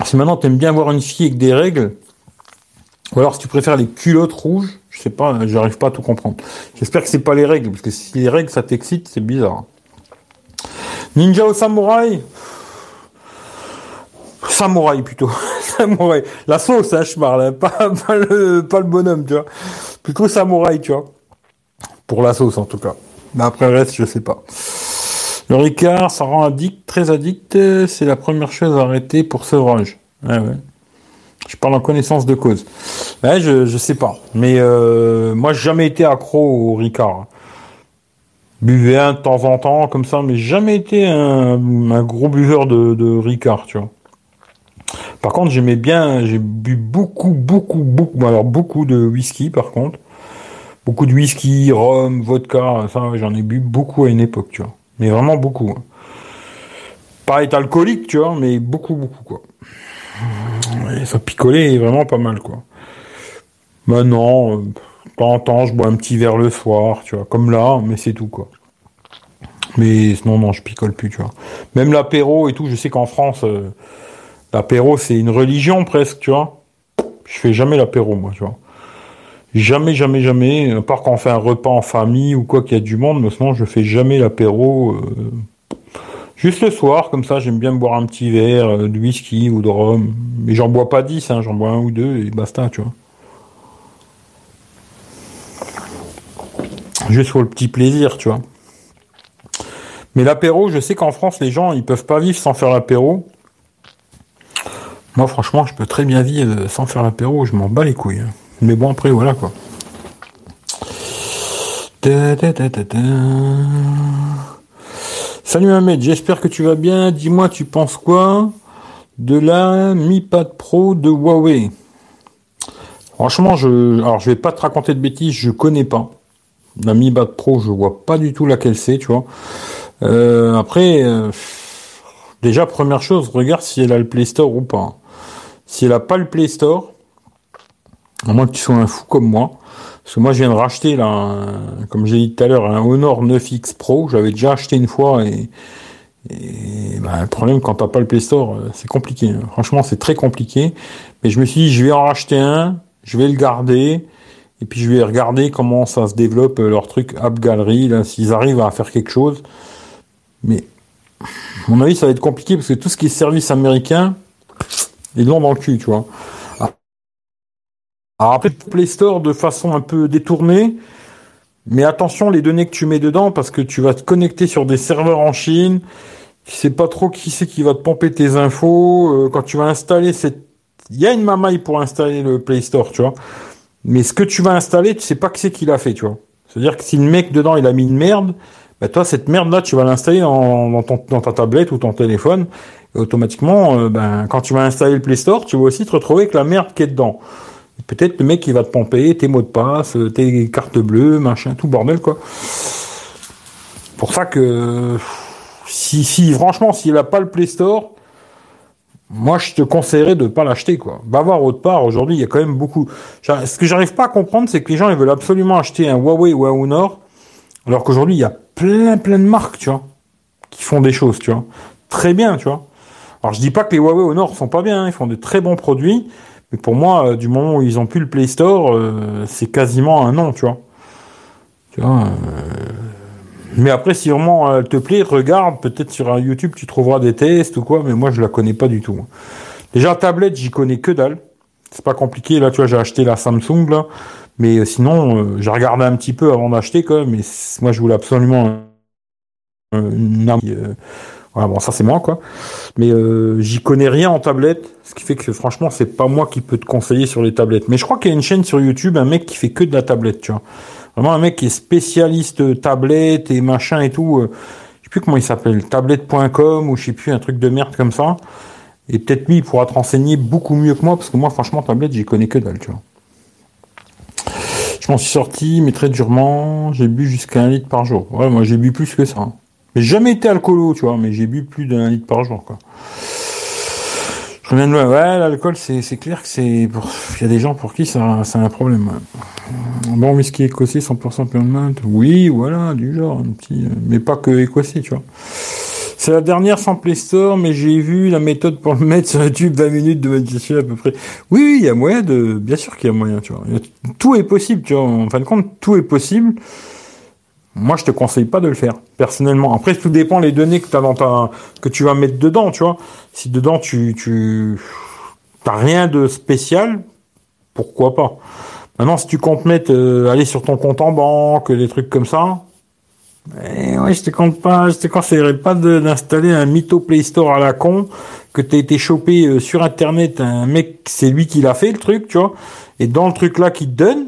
Si maintenant tu aimes bien voir une fille avec des règles, ou alors si tu préfères les culottes rouges, je sais pas, j'arrive pas à tout comprendre. J'espère que c'est pas les règles, parce que si les règles ça t'excite, c'est bizarre. Ninja ou samouraï? Samouraï plutôt. [LAUGHS] samouraï. La sauce, hein, je hein. [LAUGHS] pas, le, bonhomme, tu vois. Plutôt samouraï, tu vois. Pour la sauce en tout cas. Mais après le reste, je sais pas. Le Ricard, ça rend addict, très addict. C'est la première chose à arrêter pour sevrage. Ouais, ouais. Je parle en connaissance de cause. Je, je sais pas. Mais euh, moi, j'ai jamais été accro au Ricard. Buvais un de temps en temps, comme ça, mais jamais été un, gros buveur de, de Ricard, tu vois. Par contre, j'aimais bien, j'ai bu beaucoup, beaucoup, beaucoup, alors beaucoup de whisky, par contre. Beaucoup de whisky, rhum, vodka, ça, j'en ai bu beaucoup à une époque, tu vois. Mais vraiment beaucoup. Hein. Pas être alcoolique, tu vois, mais beaucoup, beaucoup, quoi. Ça picolait vraiment pas mal, quoi. Maintenant, euh, de temps en temps, je bois un petit verre le soir, tu vois, comme là, mais c'est tout, quoi. Mais sinon, non, je picole plus, tu vois. Même l'apéro et tout, je sais qu'en France, euh, l'apéro, c'est une religion presque, tu vois. Je fais jamais l'apéro, moi, tu vois. Jamais, jamais, jamais, à part quand on fait un repas en famille ou quoi qu'il y a du monde, mais sinon je fais jamais l'apéro. Euh, juste le soir, comme ça, j'aime bien boire un petit verre euh, de whisky ou de rhum. Mais j'en bois pas dix, hein, j'en bois un ou deux et basta, tu vois. Juste pour le petit plaisir, tu vois. Mais l'apéro, je sais qu'en France, les gens, ils peuvent pas vivre sans faire l'apéro. Moi, franchement, je peux très bien vivre sans faire l'apéro, je m'en bats les couilles. Hein. Mais bon, après, voilà quoi. Salut Ahmed, j'espère que tu vas bien. Dis-moi, tu penses quoi de la Mi Pad Pro de Huawei? Franchement, je, alors je vais pas te raconter de bêtises, je connais pas. La Mi Pad Pro, je vois pas du tout laquelle c'est, tu vois. Euh, après, euh, déjà première chose, regarde si elle a le Play Store ou pas. Si elle a pas le Play Store, à moins que tu sois un fou comme moi. Parce que moi, je viens de racheter, là, comme j'ai dit tout à l'heure, un Honor 9X Pro. J'avais déjà acheté une fois et, ben, le problème, quand t'as pas le Play Store, euh, c'est compliqué. Hein. Franchement, c'est très compliqué. Mais je me suis dit, je vais en racheter un, je vais le garder. Et puis je vais regarder comment ça se développe euh, leur truc App Gallery, là, s'ils arrivent à faire quelque chose. Mais, à mon avis, ça va être compliqué parce que tout ce qui est service américain, ils l'ont dans le cul, tu vois. Alors après, Play Store de façon un peu détournée, mais attention les données que tu mets dedans parce que tu vas te connecter sur des serveurs en Chine. Tu sais pas trop qui c'est qui va te pomper tes infos. Euh, quand tu vas installer cette, il y a une mamaille pour installer le Play Store, tu vois. Mais ce que tu vas installer, tu sais pas qui c'est qui l'a fait, tu vois. C'est-à-dire que si le mec dedans il a mis une merde, bah toi cette merde là tu vas l'installer dans, dans, ta tablette ou ton téléphone et automatiquement, euh, ben quand tu vas installer le Play Store, tu vas aussi te retrouver avec la merde qui est dedans. Peut-être le mec qui va te pomper tes mots de passe, tes cartes bleues, machin, tout bordel quoi. Pour ça que si, si franchement s'il n'a pas le Play Store, moi je te conseillerais de ne pas l'acheter quoi. Va voir autre part. Aujourd'hui il y a quand même beaucoup. Ce que j'arrive pas à comprendre c'est que les gens ils veulent absolument acheter un Huawei ou un Honor, alors qu'aujourd'hui il y a plein plein de marques tu vois qui font des choses tu vois très bien tu vois. Alors je dis pas que les Huawei Honor sont pas bien, hein. ils font de très bons produits. Pour moi, euh, du moment où ils ont plus le Play Store, euh, c'est quasiment un non, tu vois. Tu vois euh, Mais après, si vraiment elle te plaît, regarde. Peut-être sur YouTube, tu trouveras des tests ou quoi. Mais moi, je la connais pas du tout. Déjà, tablette, j'y connais que dalle. C'est pas compliqué. Là, tu vois, j'ai acheté la Samsung là. Mais sinon, j'ai regardé un petit peu avant d'acheter quand même. Mais moi, je voulais absolument une bon, ça c'est moi, quoi. Mais euh, j'y connais rien en tablette, ce qui fait que franchement, c'est pas moi qui peux te conseiller sur les tablettes. Mais je crois qu'il y a une chaîne sur YouTube, un mec qui fait que de la tablette, tu vois. Vraiment un mec qui est spécialiste tablette et machin et tout. Euh, je sais plus comment il s'appelle, tablette.com ou je sais plus, un truc de merde comme ça. Et peut-être lui, il pourra te renseigner beaucoup mieux que moi, parce que moi, franchement, tablette, j'y connais que dalle, tu vois. Je m'en suis sorti, mais très durement. J'ai bu jusqu'à un litre par jour. Ouais, moi, j'ai bu plus que ça. J'ai jamais été alcoolo, tu vois, mais j'ai bu plus d'un litre par jour, quoi. Je reviens de loin. Ouais, l'alcool, c'est, clair que c'est pour, il y a des gens pour qui ça, c'est un problème. Bon, whisky écossais 100% pure Oui, voilà, du genre, un petit, mais pas que écossais, tu vois. C'est la dernière sans Play Store, mais j'ai vu la méthode pour le mettre sur YouTube 20 minutes de méditation à peu près. Oui, oui, il y a moyen de, bien sûr qu'il y a moyen, tu vois. Tout est possible, tu vois. En fin de compte, tout est possible. Moi, je te conseille pas de le faire, personnellement. Après, tout dépend les données que, as dans ta, que tu vas mettre dedans, tu vois. Si dedans, tu, tu rien de spécial, pourquoi pas. Maintenant, si tu comptes mettre, euh, aller sur ton compte en banque, des trucs comme ça, eh, ouais, je te compte pas, je te conseillerais pas d'installer un mytho Play Store à la con, que t'as été chopé euh, sur Internet, un mec, c'est lui qui l'a fait, le truc, tu vois. Et dans le truc là qu'il te donne,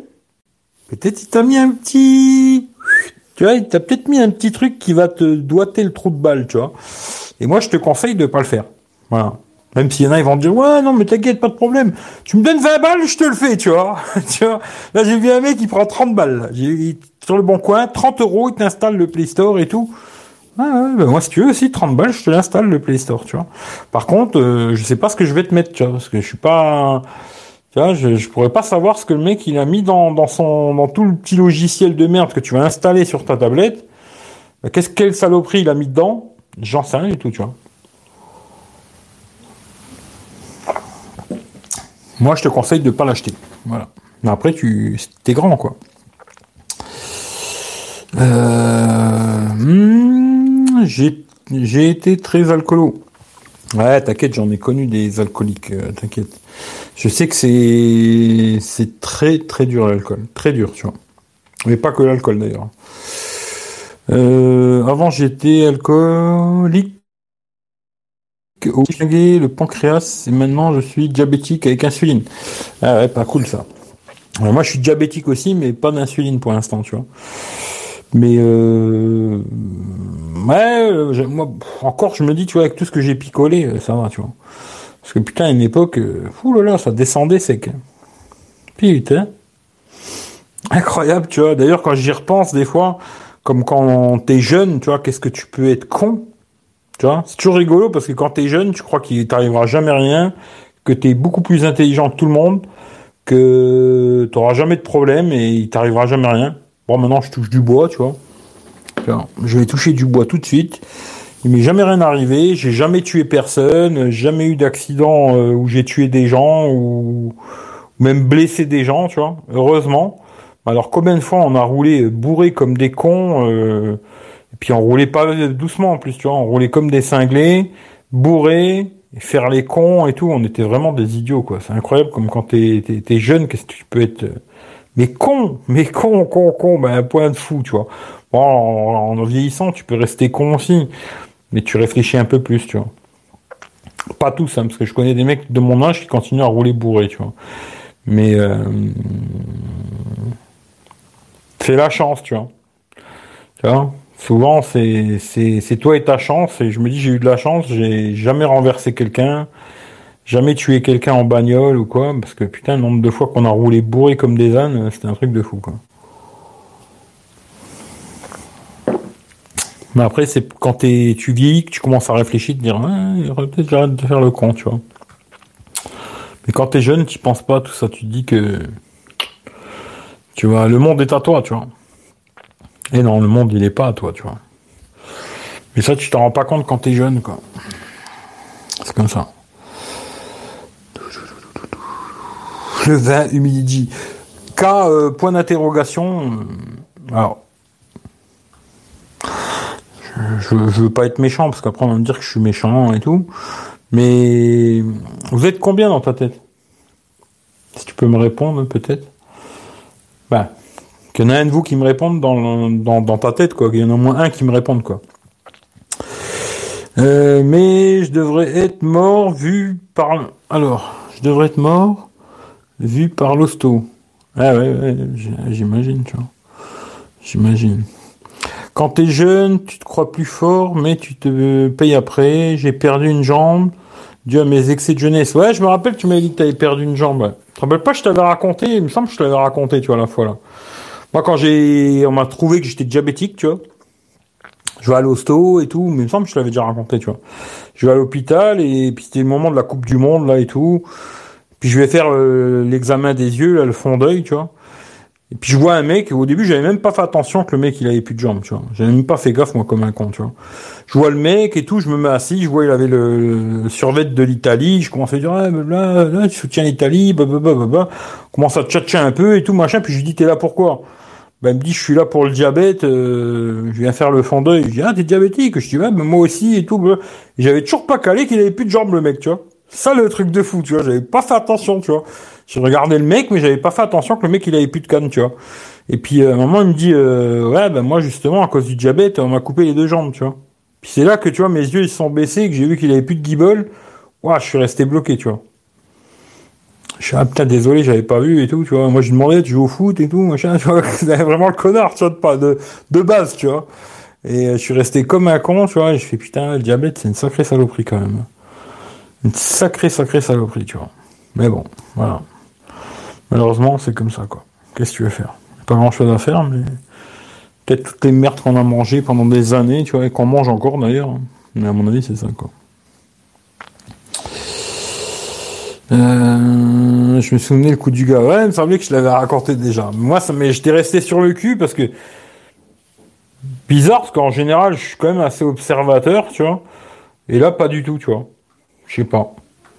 peut-être il t'a mis un petit, tu vois, t'as peut-être mis un petit truc qui va te doiter le trou de balle, tu vois. Et moi, je te conseille de pas le faire. Voilà. Même s'il y en a, ils vont te dire, ouais, non, mais t'inquiète, pas de problème. Tu me donnes 20 balles, je te le fais, tu vois. [LAUGHS] tu vois. Là, j'ai vu un mec qui prend 30 balles. Sur le bon coin, 30 euros, il t'installe le Play Store et tout. Ouais, ben moi, si tu veux aussi, 30 balles, je te l'installe, le Play Store, tu vois. Par contre, euh, je sais pas ce que je vais te mettre, tu vois, parce que je suis pas, tu vois, je, je pourrais pas savoir ce que le mec il a mis dans, dans son dans tout le petit logiciel de merde que tu vas installer sur ta tablette. Qu'est-ce quelle saloperie il a mis dedans? J'en sais rien du tout, tu vois. Moi, je te conseille de pas l'acheter. Voilà. Mais après, tu, t'es grand, quoi. Euh, hmm, j'ai, j'ai été très alcoolo. Ouais, t'inquiète, j'en ai connu des alcooliques, euh, t'inquiète. Je sais que c'est, c'est très très dur l'alcool, très dur, tu vois. Mais pas que l'alcool d'ailleurs. Euh, avant, j'étais alcoolique le pancréas, et maintenant je suis diabétique avec insuline. Ah ouais, pas cool ça. moi, je suis diabétique aussi, mais pas d'insuline pour l'instant, tu vois. Mais euh, ouais, euh, moi encore, je me dis, tu vois, avec tout ce que j'ai picolé, euh, ça va, tu vois. Parce que putain, à une époque, là là, ça descendait sec. Putain. Incroyable, tu vois. D'ailleurs, quand j'y repense des fois, comme quand t'es jeune, tu vois, qu'est-ce que tu peux être con tu vois, c'est toujours rigolo parce que quand t'es jeune, tu crois qu'il t'arrivera jamais rien, que t'es beaucoup plus intelligent que tout le monde, que t'auras jamais de problème et il t'arrivera jamais rien. Bon, maintenant je touche du bois, tu vois. Je vais toucher du bois tout de suite. Il m'est jamais rien arrivé, j'ai jamais tué personne, jamais eu d'accident euh, où j'ai tué des gens ou même blessé des gens, tu vois. Heureusement. Alors combien de fois on a roulé bourré comme des cons euh, et puis on roulait pas doucement en plus, tu vois, on roulait comme des cinglés, bourrés, faire les cons et tout. On était vraiment des idiots, quoi. C'est incroyable comme quand t'es es, jeune, qu'est-ce que tu peux être. Euh, mais con, mais con, con, con, ben un point de fou, tu vois. Bon, en, en, vieillissant, tu peux rester con aussi, mais tu réfléchis un peu plus, tu vois. Pas tous, hein, parce que je connais des mecs de mon âge qui continuent à rouler bourré, tu vois. Mais euh, c'est la chance, tu vois. Tu vois Souvent, c'est, toi et ta chance. Et je me dis, j'ai eu de la chance. J'ai jamais renversé quelqu'un, jamais tué quelqu'un en bagnole ou quoi. Parce que putain, le nombre de fois qu'on a roulé bourré comme des ânes, c'était un truc de fou, quoi. Mais après, c'est quand tu vieillis que tu commences à réfléchir, te dire, il aurait peut-être j'arrête de faire le con, tu vois. Mais quand t'es jeune, tu penses pas tout ça. Tu te dis que, tu vois, le monde est à toi, tu vois. Et non, le monde, il est pas à toi, tu vois. Mais ça, tu t'en rends pas compte quand t'es jeune, quoi. C'est comme ça. Le vin humidity. Cas, euh, point d'interrogation. Euh, alors. Je, veux pas être méchant, parce qu'après on va me dire que je suis méchant et tout. Mais vous êtes combien dans ta tête? Si tu peux me répondre, peut-être. Ben, qu'il y en a un de vous qui me réponde dans, dans, ta tête, quoi. Qu'il y en a au moins un qui me réponde, quoi. Euh, mais je devrais être mort vu par. Alors, je devrais être mort vu par l'hosto. Ah ouais, ouais j'imagine, tu vois. J'imagine. Quand t'es jeune, tu te crois plus fort, mais tu te payes après. J'ai perdu une jambe dû à mes excès de jeunesse. Ouais, je me rappelle, tu m'avais dit que tu avais perdu une jambe. Tu te rappelles pas, je t'avais raconté, il me semble que je te l'avais raconté, tu vois, la fois là. Moi, quand j'ai, on m'a trouvé que j'étais diabétique, tu vois. Je vais à l'hosto et tout, mais il me semble que je l'avais déjà raconté, tu vois. Je vais à l'hôpital et puis c'était le moment de la Coupe du Monde, là, et tout. Puis je vais faire euh, l'examen des yeux, là, le fond d'œil, tu vois. Et puis je vois un mec, au début j'avais même pas fait attention que le mec il avait plus de jambes, tu vois. J'avais même pas fait gaffe moi comme un con, tu vois. Je vois le mec et tout, je me mets assis, je vois il avait le, survêt de l'Italie, je commence à dire ah, là, là, tu soutiens l'Italie, bah, bah, bah, bah, bah. commence à tchatcher un peu et tout machin, puis je lui dis t'es là pourquoi ben, il me dit, je suis là pour le diabète, euh, je viens faire le fond d'œil. Je dis, ah, t'es diabétique? Je dis, ouais, mais moi aussi et tout. J'avais toujours pas calé qu'il avait plus de jambes, le mec, tu vois. Ça, le truc de fou, tu vois. J'avais pas fait attention, tu vois. J'ai regardé le mec, mais j'avais pas fait attention que le mec, il avait plus de canne, tu vois. Et puis, à un moment, il me dit, euh, ouais, ben, moi, justement, à cause du diabète, on m'a coupé les deux jambes, tu vois. Puis c'est là que, tu vois, mes yeux, ils se sont baissés, que j'ai vu qu'il avait plus de guibole. Ouah, je suis resté bloqué, tu vois. Je suis ah putain désolé, j'avais pas vu et tout, tu vois. Moi je demandais, tu joues au foot et tout, machin, tu vois. [LAUGHS] vraiment le connard, tu vois, de, pas de, de base, tu vois. Et euh, je suis resté comme un con, tu vois. Et je fais putain, le diabète, c'est une sacrée saloperie quand même. Une sacrée, sacrée saloperie, tu vois. Mais bon, voilà. Malheureusement, c'est comme ça, quoi. Qu'est-ce que tu veux faire? Pas grand chose à faire, mais peut-être toutes les merdes qu'on a mangées pendant des années, tu vois, et qu'on mange encore d'ailleurs. Mais à mon avis, c'est ça, quoi. Euh, je me souvenais le coup du gars. Ouais, il me semblait que je l'avais raconté déjà. Moi, ça, mais j'étais resté sur le cul parce que bizarre parce qu'en général, je suis quand même assez observateur, tu vois. Et là, pas du tout, tu vois. Je sais pas.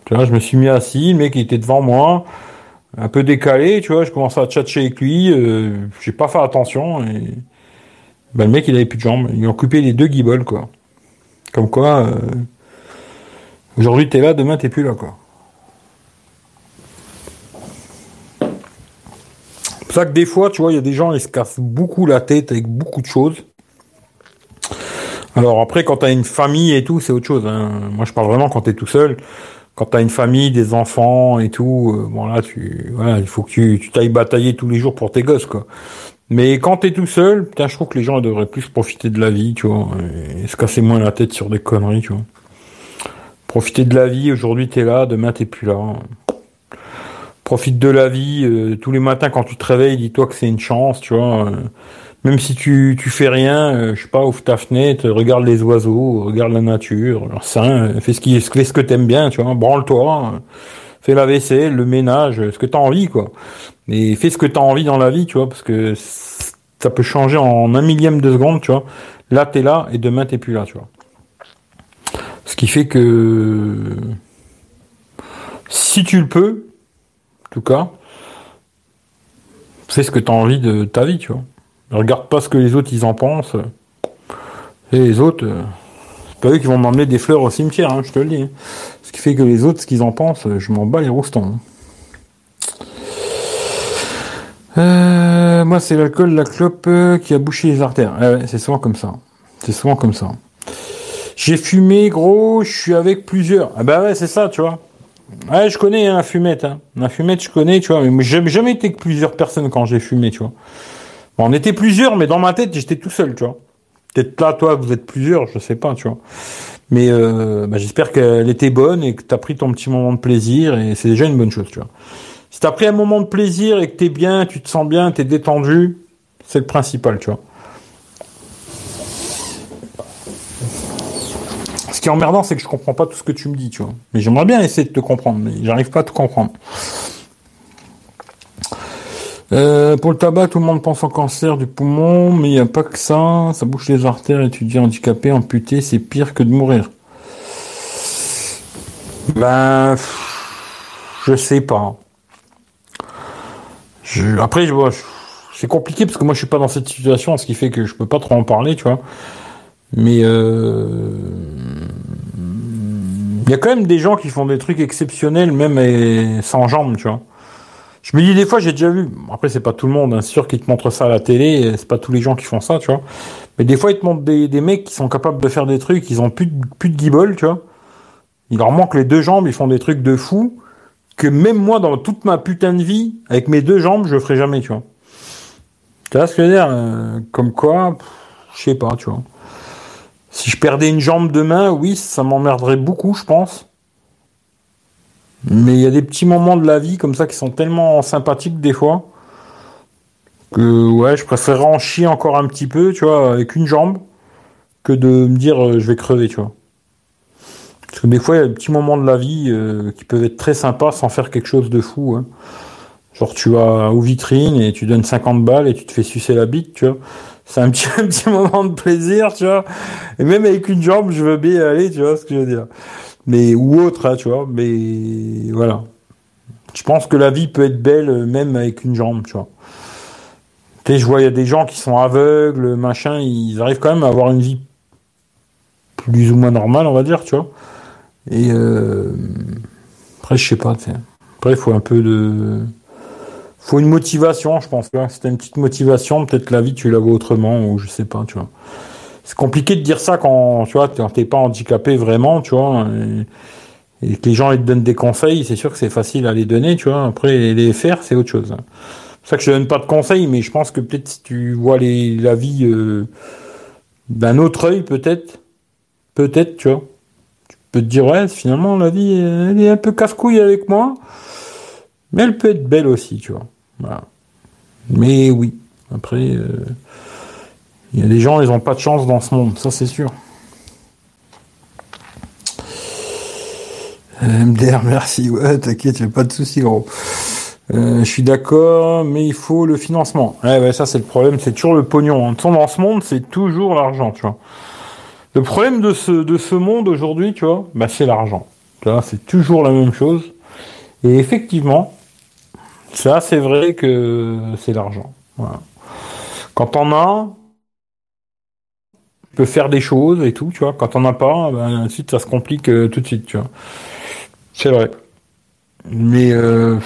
Tu vois, je me suis mis assis, le mec il était devant moi. Un peu décalé, tu vois, je commence à tchatcher avec lui, euh, j'ai pas fait attention, et ben, le mec il avait plus de jambes, ils ont coupé les deux guibolles, quoi. Comme quoi, euh, aujourd'hui t'es là, demain t'es plus là, quoi. C'est ça que des fois, tu vois, il y a des gens, ils se cassent beaucoup la tête avec beaucoup de choses. Alors après, quand t'as une famille et tout, c'est autre chose. Hein. Moi, je parle vraiment quand t'es tout seul. Quand t'as une famille, des enfants et tout, euh, bon là, tu, voilà, il faut que tu, t'ailles batailler tous les jours pour tes gosses, quoi. Mais quand t'es tout seul, putain, je trouve que les gens devraient plus profiter de la vie, tu vois, et se casser moins la tête sur des conneries, tu vois. Profiter de la vie. Aujourd'hui, t'es là, demain, t'es plus là. Profite de la vie. euh, tous les matins, quand tu te réveilles, dis-toi que c'est une chance, tu vois. euh, même si tu, tu fais rien, euh, je sais pas, ouvre ta fenêtre, regarde les oiseaux, regarde la nature, euh, fais ce qui, fais ce que t'aimes bien, tu vois, branle-toi, euh, fais la vaisselle, le ménage, ce que t'as envie, quoi. Mais fais ce que t'as envie dans la vie, tu vois, parce que ça peut changer en un millième de seconde, tu vois. Là, t'es là, et demain, t'es plus là, tu vois. Ce qui fait que, si tu le peux, en tout cas, fais ce que t'as envie de ta vie, tu vois. Regarde pas ce que les autres ils en pensent. Et les autres, euh, c'est pas eux qui vont m'emmener des fleurs au cimetière, hein, je te le dis. hein. Ce qui fait que les autres, ce qu'ils en pensent, euh, je m'en bats les roustons. hein. Euh, moi, c'est l'alcool, la clope qui a bouché les artères. Ah c'est souvent comme ça. C'est souvent comme ça. J'ai fumé, gros, je suis avec plusieurs. Ah bah ouais, c'est ça, tu vois. Ouais, je connais un fumette. Hein. Un fumette, je connais, tu vois. Mais j'ai jamais été que plusieurs personnes quand j'ai fumé, tu vois. On était plusieurs, mais dans ma tête, j'étais tout seul, tu vois. Peut-être là, toi, vous êtes plusieurs, je sais pas, tu vois. Mais euh, bah, j'espère qu'elle était bonne et que t'as pris ton petit moment de plaisir et c'est déjà une bonne chose, tu vois. Si t'as pris un moment de plaisir et que t'es bien, tu te sens bien, t'es détendu, c'est le principal, tu vois. Ce qui est emmerdant, c'est que je comprends pas tout ce que tu me dis, tu vois. Mais j'aimerais bien essayer de te comprendre, mais j'arrive pas à tout comprendre. Euh, pour le tabac, tout le monde pense au cancer du poumon, mais il n'y a pas que ça. Ça bouche les artères et tu dis handicapé, amputé, c'est pire que de mourir. Ben, je sais pas. Je, après, je vois, c'est compliqué parce que moi je suis pas dans cette situation, ce qui fait que je peux pas trop en parler, tu vois. Mais euh, il y a quand même des gens qui font des trucs exceptionnels, même sans jambes, tu vois. Je me dis des fois, j'ai déjà vu. Après, c'est pas tout le monde, hein, sûr qu'ils te montrent ça à la télé. C'est pas tous les gens qui font ça, tu vois. Mais des fois, ils te montrent des, des mecs qui sont capables de faire des trucs. Ils ont plus de, plus de guibole, tu vois. Il leur manque les deux jambes. Ils font des trucs de fou que même moi, dans toute ma putain de vie, avec mes deux jambes, je ferai jamais, tu vois. Tu vois ce que je veux dire euh, Comme quoi, je sais pas, tu vois. Si je perdais une jambe demain, oui, ça m'emmerderait beaucoup, je pense. Mais il y a des petits moments de la vie comme ça qui sont tellement sympathiques des fois que ouais, je préférerais en chier encore un petit peu, tu vois, avec une jambe, que de me dire euh, je vais crever, tu vois. Parce que des fois, il y a des petits moments de la vie euh, qui peuvent être très sympas sans faire quelque chose de fou. hein. Genre tu vas aux vitrines et tu donnes 50 balles et tu te fais sucer la bite, tu vois. C'est un petit, [LAUGHS] un petit moment de plaisir, tu vois. Et même avec une jambe, je veux bien aller, tu vois ce que je veux dire mais ou autre, hein, tu vois. Mais voilà. Je pense que la vie peut être belle euh, même avec une jambe, tu vois. Tu sais, je vois, il y a des gens qui sont aveugles, machin, ils arrivent quand même à avoir une vie plus ou moins normale, on va dire, tu vois. Et euh, après, je sais pas, tu sais. Après, il faut un peu de. faut une motivation, je pense. vois. Si t'as une petite motivation, peut-être la vie, tu la vois autrement, ou je sais pas, tu vois c'est compliqué de dire ça quand tu vois quand t'es pas handicapé vraiment tu vois et, que les gens ils te donnent des conseils c'est sûr que c'est facile à les donner tu vois. Après les faire c'est autre chose. C'est pour ça que je donne pas de conseils mais je pense que peut-être si tu vois la vie euh, d'un autre œil peut-être peut-être tu vois. Tu peux te dire ouais finalement la vie elle est un peu casse-couille avec moi mais elle peut être belle aussi tu vois. Voilà. mais oui. Après euh, il y a des gens, ils n'ont pas de chance dans ce monde, ça c'est sûr. MDR, merci. Ouais, t'inquiète, pas de souci, gros. Euh, je suis d'accord, mais il faut le financement. Ouais, ouais, ça c'est le problème, c'est toujours le pognon. En dans ce monde, c'est toujours l'argent, tu vois. Le problème de ce, de ce monde aujourd'hui, tu vois, bah, c'est l'argent. C'est toujours la même chose. Et effectivement, Ça, c'est vrai que c'est l'argent. Quand on a, tu peux faire des choses et tout, tu vois. Quand on n'a pas, ben, ensuite ça se complique euh, tout de suite, tu vois. C'est vrai. Mais euh,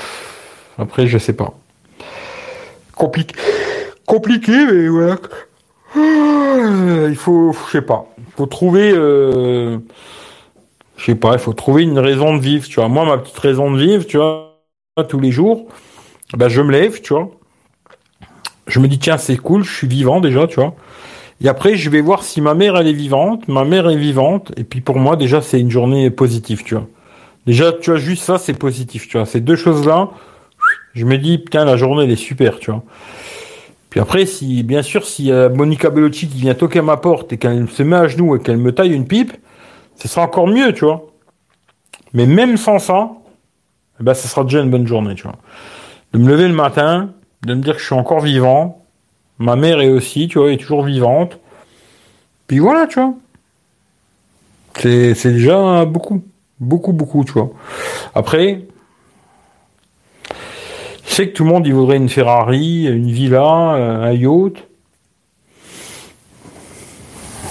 après, je sais pas. Compliqué, compliqué, mais voilà. Il faut, je sais pas. Faut trouver, euh, je sais pas. Il faut trouver une raison de vivre, tu vois. Moi, ma petite raison de vivre, tu vois, tous les jours, ben je me lève, tu vois. Je me dis tiens, c'est cool, je suis vivant déjà, tu vois. Et après, je vais voir si ma mère elle est vivante. Ma mère est vivante, et puis pour moi déjà, c'est une journée positive, tu vois. Déjà, tu vois, juste ça, c'est positif, tu vois. Ces deux choses-là, je me dis, putain, la journée, elle est super, tu vois. Puis après, si, bien sûr, si Monica Bellucci qui vient toquer à ma porte et qu'elle se met à genoux et qu'elle me taille une pipe, ce sera encore mieux, tu vois. Mais même sans ça, eh ben, sera déjà une bonne journée, tu vois. De me lever le matin, de me dire que je suis encore vivant, ma mère est aussi, tu vois, est toujours vivante. Puis voilà, tu vois. C'est, c'est déjà beaucoup. Beaucoup, beaucoup, tu vois. Après, je sais que tout le monde, il voudrait une Ferrari, une villa, euh, un yacht.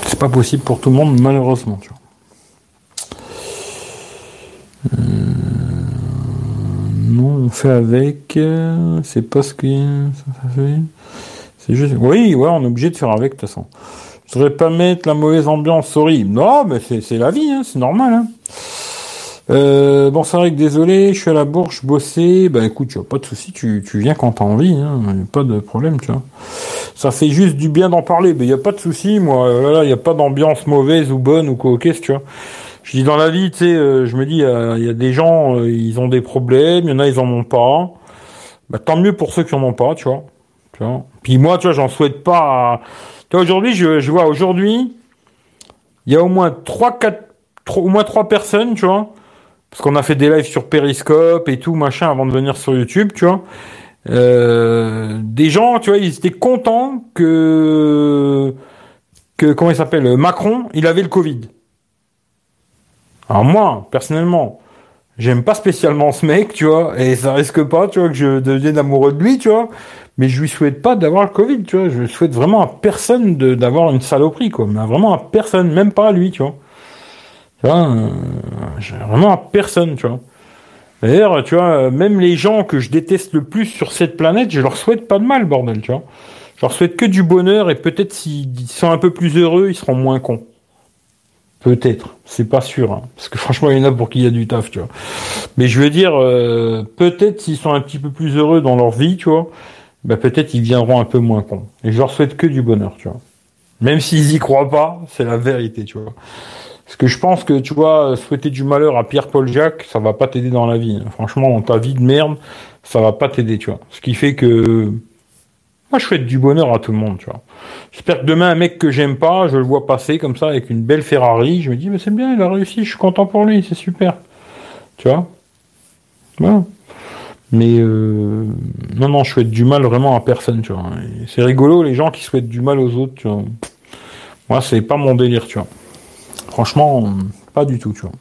C'est pas possible pour tout le monde, malheureusement, tu vois. Euh, non, on fait avec. Euh, c'est pas ce que ça fait. C'est juste. Oui, ouais, on est obligé de faire avec de toute façon. Je voudrais pas mettre la mauvaise ambiance, sorry. Non, mais c'est la vie, hein, c'est normal. Hein. Euh, bon, c'est vrai que désolé, je suis à la bourse, bosser. Ben écoute, tu as pas de souci, tu, tu viens quand t'as envie, hein, pas de problème, tu vois. Ça fait juste du bien d'en parler, mais il y a pas de souci, moi. Là, il y a pas d'ambiance mauvaise ou bonne ou quoi, qu'est-ce tu vois. Je dis dans la vie, tu sais, euh, je me dis, il y, a des gens, euh, ils ont des problèmes, il y en a, ils en ont pas. Bah, tant mieux pour ceux qui en ont pas, tu vois. Puis moi, tu vois, j'en souhaite pas. Tu vois, aujourd'hui, je, je vois aujourd'hui, il y a au moins trois, quatre, au moins trois personnes, tu vois parce qu'on a fait des lives sur Periscope et tout machin avant de venir sur YouTube, tu vois. Euh, des gens, tu vois, ils étaient contents que que comment il s'appelle Macron, il avait le Covid. Alors moi, personnellement, j'aime pas spécialement ce mec, tu vois, et ça risque pas, tu vois, que je devienne amoureux de lui, tu vois. Mais je lui souhaite pas d'avoir le Covid, tu vois. Je souhaite vraiment à personne d'avoir une saloperie, quoi. Mais vraiment à personne, même pas à lui, tu vois. Tu vois, euh, vraiment personne, tu vois. D'ailleurs, tu vois, même les gens que je déteste le plus sur cette planète, je leur souhaite pas de mal, bordel, tu vois. Je leur souhaite que du bonheur et peut-être s'ils sont un peu plus heureux, ils seront moins cons. Peut-être, c'est pas sûr, hein. parce que franchement, il y en a pour qui il y a du taf, tu vois. Mais je veux dire, euh, peut-être s'ils sont un petit peu plus heureux dans leur vie, tu vois, bah peut-être ils viendront un peu moins cons. Et je leur souhaite que du bonheur, tu vois. Même s'ils y croient pas, c'est la vérité, tu vois. Parce que je pense que, tu vois, souhaiter du malheur à Pierre-Paul Jacques, ça va pas t'aider dans la vie. Franchement, dans ta vie de merde, ça va pas t'aider, tu vois. Ce qui fait que, moi, je souhaite du bonheur à tout le monde, tu vois. J'espère que demain, un mec que j'aime pas, je le vois passer comme ça avec une belle Ferrari, je me dis, mais c'est bien, il a réussi, je suis content pour lui, c'est super. Tu vois? Voilà. Mais euh, non, non, je souhaite du mal vraiment à personne, tu vois. C'est rigolo les gens qui souhaitent du mal aux autres, tu vois. Moi, c'est pas mon délire, tu vois. Franchement, pas du tout, tu vois.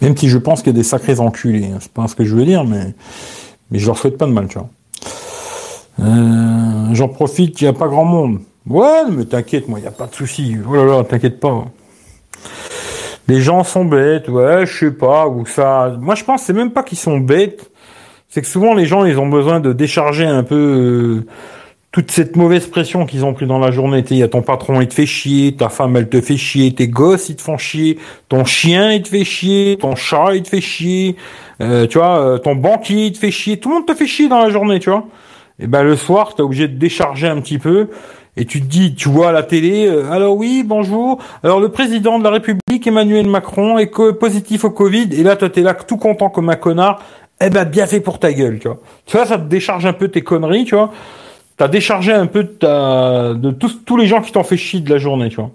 Même si je pense qu'il y a des sacrés enculés, hein. c'est pas ce que je veux dire, mais, mais je leur souhaite pas de mal, tu vois. Euh, j'en profite, il n'y a pas grand monde. Ouais, mais t'inquiète, moi, il n'y a pas de souci. Oh là là, t'inquiète pas. Les gens sont bêtes, ouais, je sais pas, ou ça. Moi, je pense, c'est même pas qu'ils sont bêtes. C'est que souvent, les gens, ils ont besoin de décharger un peu euh, toute cette mauvaise pression qu'ils ont pris dans la journée. Il ton patron, il te fait chier, ta femme, elle te fait chier, tes gosses, ils te font chier, ton chien, il te fait chier, ton chat, il te fait chier, euh, tu vois, ton banquier, il te fait chier, tout le monde te fait chier dans la journée, tu vois. Et ben le soir, t'es obligé de décharger un petit peu. Et tu te dis, tu vois à la télé, euh, alors oui, bonjour, alors le président de la République, Emmanuel Macron, est positif au Covid, et là, toi, t'es là tout content comme un connard, eh ben, bien fait pour ta gueule, tu vois. Tu vois, ça te décharge un peu tes conneries, tu vois t'as déchargé un peu de, de tous, tous les gens qui t'ont fait chier de la journée, tu vois.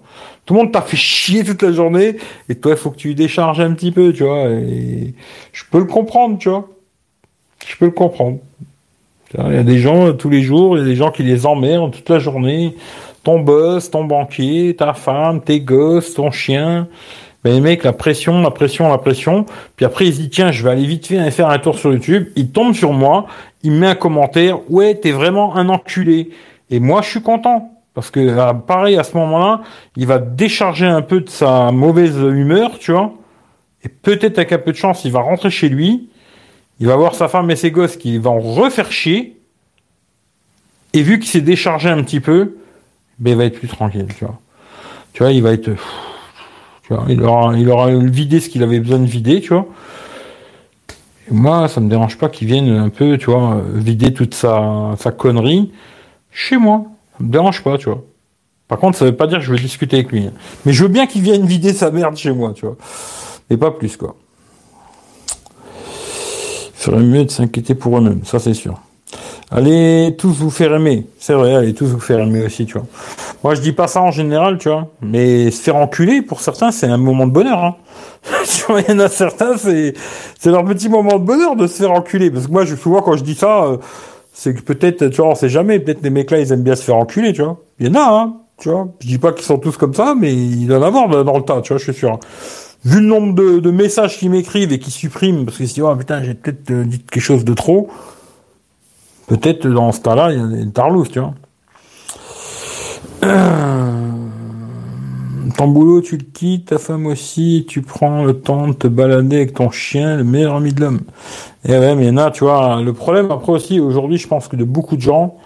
Tout le monde t'a fait chier toute la journée, et toi, il faut que tu décharges un petit peu, tu vois. Et je peux le comprendre, tu vois. Je peux le comprendre. Il y a des gens tous les jours, il y a des gens qui les emmerdent toute la journée. Ton boss, ton banquier, ta femme, tes gosses, ton chien. Ben, les mecs, la pression, la pression, la pression. Puis après, il se dit, tiens, je vais aller vite faire un tour sur YouTube. Il tombe sur moi, il met un commentaire, ouais, t'es vraiment un enculé. Et moi, je suis content. Parce que, euh, pareil, à ce moment-là, il va décharger un peu de sa mauvaise humeur, tu vois. Et peut-être avec un peu de chance, il va rentrer chez lui. Il va voir sa femme et ses gosses qui vont refaire chier. Et vu qu'il s'est déchargé un petit peu, ben, il va être plus tranquille, tu vois. Tu vois, il va être, tu vois, il aura, il aura vidé ce qu'il avait besoin de vider, tu vois. Moi, ça me dérange pas qu'il vienne un peu, tu vois, vider toute sa, sa connerie chez moi. Ça me dérange pas, tu vois. Par contre, ça veut pas dire que je veux discuter avec lui. Mais je veux bien qu'il vienne vider sa merde chez moi, tu vois. Et pas plus, quoi. Ferait mieux de s'inquiéter pour eux-mêmes, ça c'est sûr. Allez tous vous faire aimer. C'est vrai, allez tous vous faire aimer aussi, tu vois. Moi, je dis pas ça en général, tu vois. Mais se faire enculer, pour certains, c'est un moment de bonheur, hein. [LAUGHS] Il y en a certains, c'est, c'est leur petit moment de bonheur de se faire enculer. Parce que moi, je, souvent, quand je dis ça, euh, c'est que peut-être, tu vois, on sait jamais, peut-être les mecs là, ils aiment bien se faire enculer, tu vois. Il y en a, hein, tu vois. Je dis pas qu'ils sont tous comme ça, mais il doit en avoir dans le tas, tu vois, je suis sûr. Vu le nombre de, messages qu'ils m'écrivent et qui suppriment, parce que si, oh putain, j'ai peut-être euh, dit quelque chose de trop, peut-être dans ce tas-là, il y a des tarlousses, tu vois. Euh, ton boulot, tu le quittes, ta femme aussi, tu prends le temps de te balader avec ton chien, le meilleur ami de l'homme. Et ouais, mais là, tu vois, le problème après aussi, aujourd'hui, je pense que de beaucoup de gens,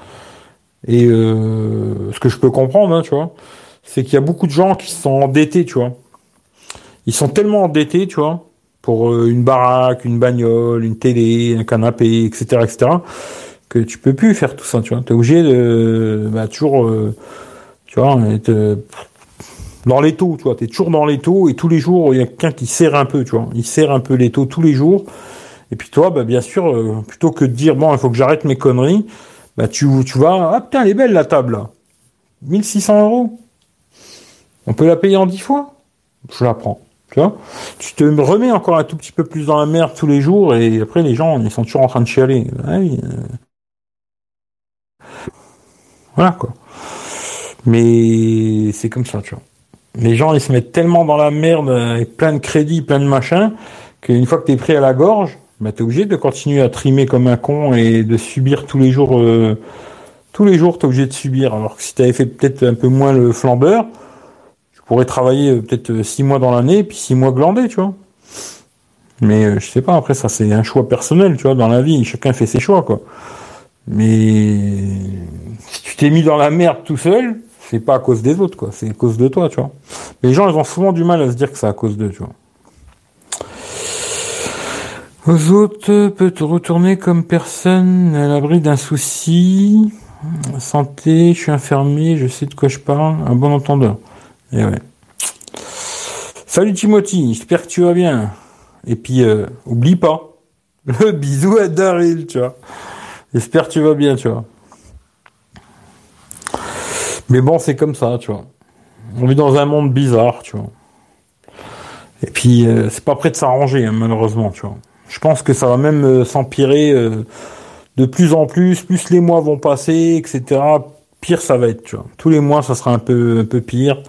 et euh, ce que je peux comprendre, hein, tu vois, c'est qu'il y a beaucoup de gens qui sont endettés, tu vois. Ils sont tellement endettés, tu vois, pour euh, une baraque, une bagnole, une télé, un canapé, etc., etc., que tu peux plus faire tout ça, tu vois. T'es obligé de, bah, toujours, euh, tu vois, être euh, dans les taux, tu vois. T'es toujours dans les taux et tous les jours, il y a quelqu'un qui serre un peu, tu vois. Il serre un peu les taux tous les jours. Et puis toi, bah, bien sûr, plutôt que de dire, bon, il faut que j'arrête mes conneries, bah, tu, tu vas, ah putain, elle est belle la table, là. 1600 euros. On peut la payer en 10 fois? Je la prends. Tu vois? Tu te remets encore un tout petit peu plus dans la merde tous les jours et après les gens ils sont toujours en train de chialer. Ah euh. Voilà quoi. Mais c'est comme ça, tu vois. Les gens ils se mettent tellement dans la merde avec plein de crédits, plein de machins, qu'une fois que t'es pris à la gorge, bah t'es obligé de continuer à trimer comme un con et de subir tous les jours. Euh, tous les jours t'es obligé de subir. Alors que si t'avais fait peut-être un peu moins le flambeur, pourrais travailler euh, peut-être euh, six mois dans l'année, puis six mois glandés, tu vois. Mais euh, je sais pas, après ça c'est un choix personnel, tu vois, dans la vie, chacun fait ses choix, quoi. Mais si tu t'es mis dans la merde tout seul, c'est pas à cause des autres, quoi, c'est à cause de toi, tu vois. les gens, ils ont souvent du mal à se dire que c'est à cause d'eux, tu vois. Aux autres, peut te retourner comme personne à l'abri d'un souci. Santé, je suis infirmier, je sais de quoi je parle, un bon entendeur. Eh. Salut Timothy, j'espère que tu vas bien. Et puis, euh, oublie pas, [LAUGHS] le bisou à Daryl, tu vois. J'espère que tu vas bien, tu vois. Mais bon, c'est comme ça, tu vois. On vit dans un monde bizarre, tu vois. Et puis, euh, c'est pas prêt de s'arranger, hein, malheureusement, tu vois. Je pense que ça va même euh, s'empirer de plus en plus, plus les mois vont passer, etc. Pire ça va être, tu vois. Tous les mois, ça sera un peu, un peu pire.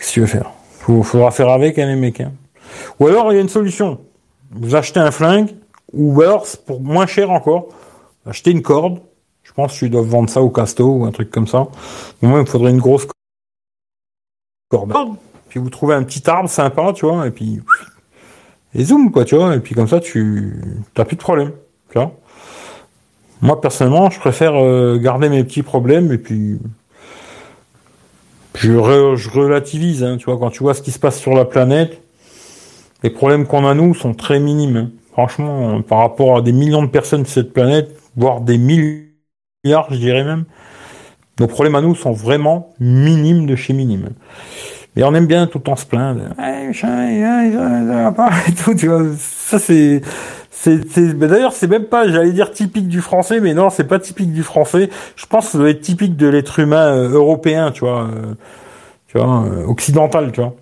Qu'est-ce que tu veux faire? Il faudra faire avec, hein, les mecs. Hein. Ou alors, il y a une solution. Vous achetez un flingue, ou alors, pour moins cher encore, achetez une corde. Je pense tu dois vendre ça au casto ou un truc comme ça. Moi, il me faudrait une grosse corde. Puis vous trouvez un petit arbre sympa, tu vois, et puis et zoom quoi, tu vois, et puis comme ça tu n'as plus de problème. Moi personnellement, je préfère euh, garder mes petits problèmes et puis je, relativise, hein, tu vois, quand tu vois ce qui se passe sur la planète, les problèmes qu'on a nous sont très minimes. Hein. Franchement, par rapport à des millions de personnes sur cette planète, voire des milliards, je dirais même, nos problèmes à nous sont vraiment minimes de chez minimes. Mais on aime bien tout le temps se plaindre. tout, tu vois. Ça, c'est, c'est, d'ailleurs, c'est même pas, j'allais dire typique du français, mais non, c'est pas typique du français. Je pense que ça doit être typique de l'être humain euh, européen, tu vois, euh, tu vois, euh, occidental, tu vois.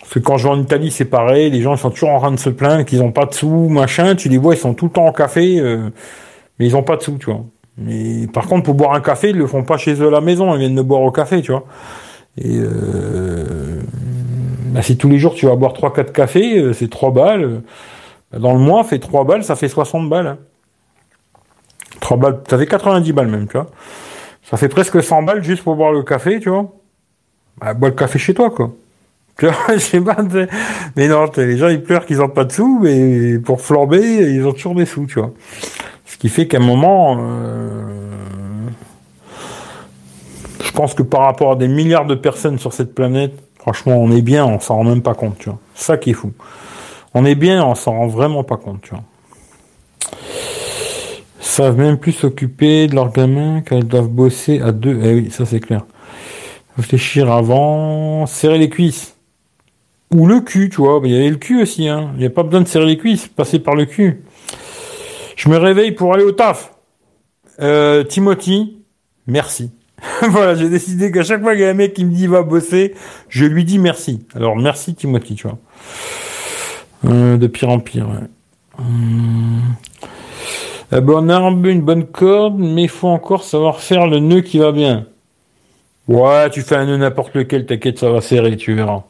Parce que quand je vais en Italie, c'est pareil, les gens ils sont toujours en train de se plaindre qu'ils ont pas de sous, machin. Tu les vois, ils sont tout le temps en café, mais ils ont pas de sous, tu vois. Mais par contre, pour boire un café, ils le font pas chez eux à la maison, ils viennent le boire au café, tu vois. Et bah, si tous les jours tu vas boire 3-4 cafés, euh, c'est 3 balles. Dans le mois, fait 3 balles, ça fait 60 balles. Hein. 3 balles, ça fait 90 balles même, tu vois. Ça fait presque 100 balles juste pour boire le café, tu vois. Bah, bois le café chez toi, quoi. [LAUGHS] Tu vois, je sais pas, mais non, les gens ils pleurent qu'ils ont pas de sous, mais pour flamber, ils ont toujours des sous, tu vois. Ce qui fait qu'à un moment, euh, je pense que par rapport à des milliards de personnes sur cette planète, franchement, on est bien, on s'en rend même pas compte, tu vois. Ça qui est fou. On est bien, on s'en rend vraiment pas compte, tu vois. Savent même plus s'occuper de leurs gamins quand ils doivent bosser à deux. Eh oui, ça c'est clair. Réfléchir avant, serrer les cuisses. Ou le cul, tu vois. Il y avait le cul aussi, hein. Il n'y a pas besoin de serrer les cuisses, passer par le cul. Je me réveille pour aller au taf. Euh, Timothy, merci. [LAUGHS] voilà, j'ai décidé qu'à chaque fois qu'il y a un mec qui me dit va bosser, je lui dis merci. Alors merci Timothy, tu vois. Euh, de pire en pire. Ouais. Hum. Un bon arbre, une bonne corde, mais il faut encore savoir faire le nœud qui va bien. Ouais, tu fais un nœud n'importe lequel, t'inquiète, ça va serrer, tu verras.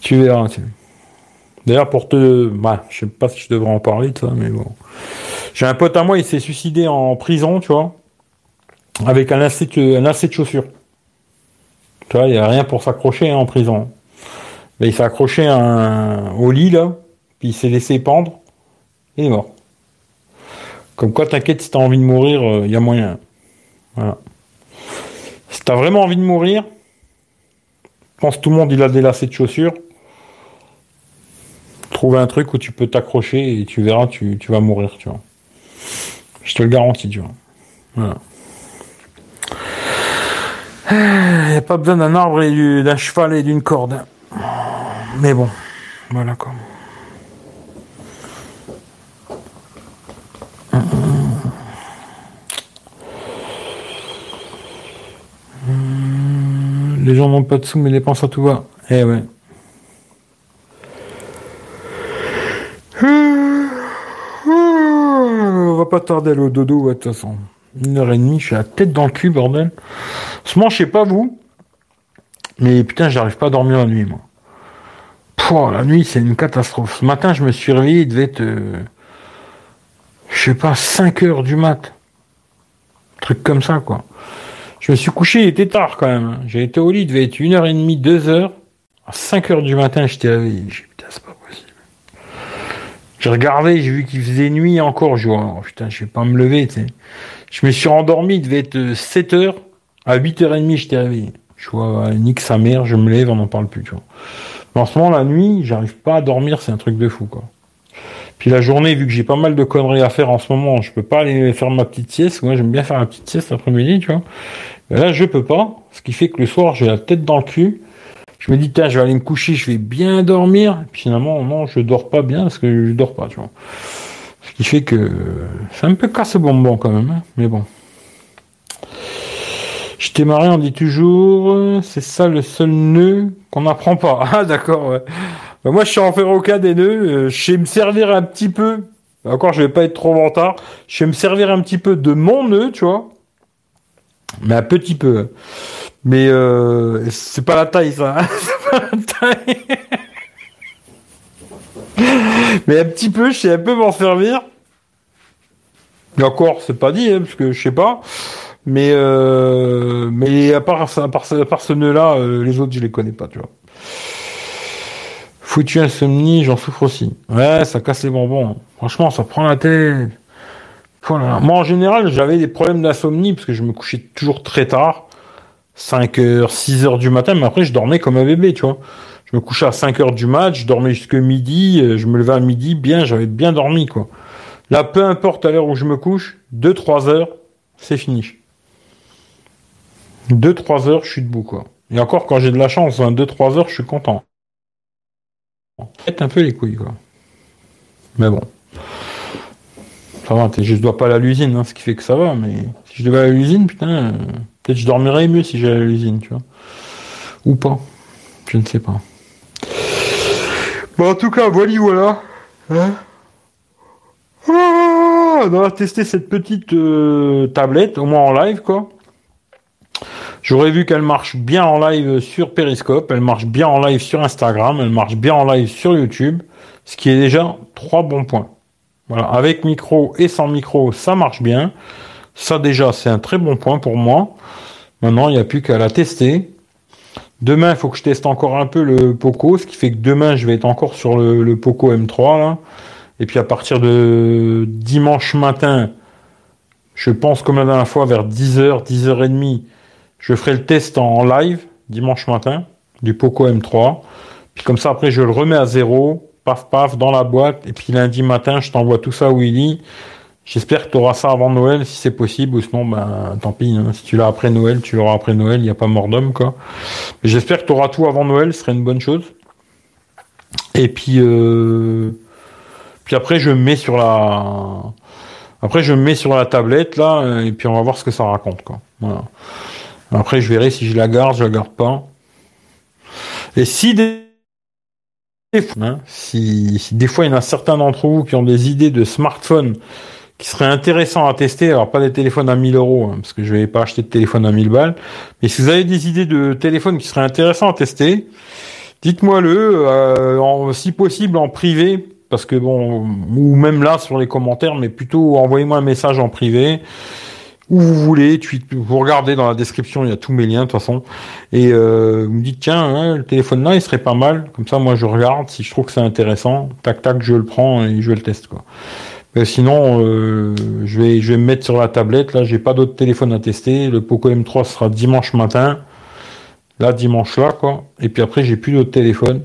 Tu verras. D'ailleurs, pour te... Bah, je sais pas si je devrais en parler de ça, mais bon. J'ai un pote à moi, il s'est suicidé en prison, tu vois avec un lacet de, un de chaussures. Tu vois, il n'y a rien pour s'accrocher hein, en prison. Mais il s'est accroché un, au lit, là, puis il s'est laissé pendre, et il est mort. Comme quoi, t'inquiète, si t'as envie de mourir, il euh, y a moyen. Voilà. Si t'as vraiment envie de mourir, je pense que tout le monde il a des lacets de chaussures. Trouve un truc où tu peux t'accrocher et tu verras, tu, tu vas mourir, tu vois. Je te le garantis, tu vois. Voilà. Il n'y a pas besoin d'un arbre et d'un cheval et d'une corde. Mais bon, voilà quoi. Les gens n'ont pas de sous mais dépensent à tout va. Eh ouais. On va pas tarder à aller au dodo, de toute façon. Une heure et demie, je suis la tête dans le cul, bordel. Ce moment, je sais pas vous, mais putain, j'arrive pas à dormir la nuit, moi. Pouah, la nuit, c'est une catastrophe. Ce matin, je me suis réveillé, il devait être, euh, je sais pas, 5 heures du mat. truc comme ça, quoi. Je me suis couché, il était tard quand même. Hein. J'ai été au lit, il devait être une heure et demie, deux heures. À 5 heures du matin, j'étais réveillé. J'ai putain, c'est pas possible. J'ai regardé, j'ai vu qu'il faisait nuit encore. Je vois, oh, putain, je vais pas me lever, tu sais. Je me suis endormi, il devait être 7 heures. À 8h30, j'étais réveillé. Je vois, nique sa mère, je me lève, on n'en parle plus, tu vois. Mais en ce moment, la nuit, j'arrive pas à dormir, c'est un truc de fou, quoi. Puis la journée, vu que j'ai pas mal de conneries à faire en ce moment, je peux pas aller faire ma petite sieste. Moi, j'aime bien faire ma petite sieste l'après-midi, tu vois. Mais là, je peux pas. Ce qui fait que le soir, j'ai la tête dans le cul. Je me dis, tiens, je vais aller me coucher, je vais bien dormir. puis finalement, non, je dors pas bien parce que je dors pas, tu vois. Ce qui fait que c'est un peu casse bonbon quand même, hein, mais bon. Je t'ai marié, on dit toujours, c'est ça le seul nœud qu'on n'apprend pas. [LAUGHS] Ah d'accord, ouais. Bah, moi je suis en faire aucun des nœuds, euh, je sais me servir un petit peu, encore je vais pas être trop vantard, je sais me servir un petit peu de mon nœud, tu vois, mais un petit peu. Mais euh, c'est pas la taille ça, [LAUGHS] c'est pas la taille. Mais un petit peu, je sais un peu m'en servir. Encore, c'est pas dit, hein, parce que je sais pas. Mais euh, mais à part, à part, ce nœud-là, euh, les autres, je les connais pas, tu vois. Foutu insomnie, j'en souffre aussi. Ouais, ça casse les bonbons. Franchement, ça prend la tête. Moi, en général, j'avais des problèmes d'insomnie parce que je me couchais toujours très tard. 5 heures, 6 heures du matin, mais après, je dormais comme un bébé, tu vois. Je me couchais à 5 heures du match, je dormais jusque midi, euh, je me levais à midi, bien, j'avais bien dormi, quoi. Là, peu importe à l'heure où je me couche, 2-3 heures, c'est fini. 2-3 heures, je suis debout, quoi. Et encore, quand j'ai de la chance, 2-3 hein, heures, je suis content. Faites un peu les couilles, quoi. Mais bon. Ça va, je dois pas aller à l'usine, hein, ce qui fait que ça va, mais si je devais aller à l'usine, putain, euh, peut-être je dormirais mieux si j'allais à l'usine, tu vois. Ou pas. Je ne sais pas. Bon, en tout cas, voilà, voilà. Hein? Ah, on va tester cette petite euh, tablette, au moins en live, quoi. J'aurais vu qu'elle marche bien en live sur Periscope, elle marche bien en live sur Instagram, elle marche bien en live sur YouTube, ce qui est déjà trois bons points. Voilà, avec micro et sans micro, ça marche bien. Ça déjà, c'est un très bon point pour moi. Maintenant, il n'y a plus qu'à la tester. Demain, il faut que je teste encore un peu le Poco, ce qui fait que demain, je vais être encore sur le, Poco M3. Là. Et puis à partir de dimanche matin, je pense comme la dernière fois, vers 10h, 10h30, je ferai le test en live, dimanche matin, du Poco M3. Puis comme ça, après, je le remets à zéro, paf, paf, dans la boîte. Et puis lundi matin, je t'envoie tout ça, Willy. J'espère que tu auras ça avant Noël, si c'est possible, ou sinon, ben, tant pis. Hein. Si tu l'as après Noël, tu l'auras après Noël, il n'y a pas mort d'homme, quoi. Mais j'espère que tu auras tout avant Noël, ce serait une bonne chose. Et puis, euh... puis après, je me mets sur la... Après, je me mets sur la tablette, là, et puis on va voir ce que ça raconte, quoi. Après, je verrai si je la garde, je la garde pas. Et si des... Hein, si, des fois il y en a certains d'entre vous qui ont des idées de smartphones qui serait intéressant à tester. Alors pas des téléphones à 1000 euros, hein, parce que je vais pas acheter de téléphone à 1000 balles. Mais si vous avez des idées de téléphones qui seraient intéressants à tester, dites-moi le, euh, si possible en privé, parce que bon, ou même là sur les commentaires, mais plutôt envoyez-moi un message en privé où vous voulez, tu, vous regardez dans la description, il y a tous mes liens de toute façon, et euh, vous me dites tiens, hein, le téléphone là, il serait pas mal, comme ça moi je regarde, si je trouve que c'est intéressant, tac tac, je le prends et je le teste quoi sinon, euh, je, vais, je vais me mettre sur la tablette. Là, j'ai pas d'autres téléphones à tester. Le Poco M3 sera dimanche matin. Là, dimanche là, quoi. Et puis après, j'ai plus d'autres téléphones.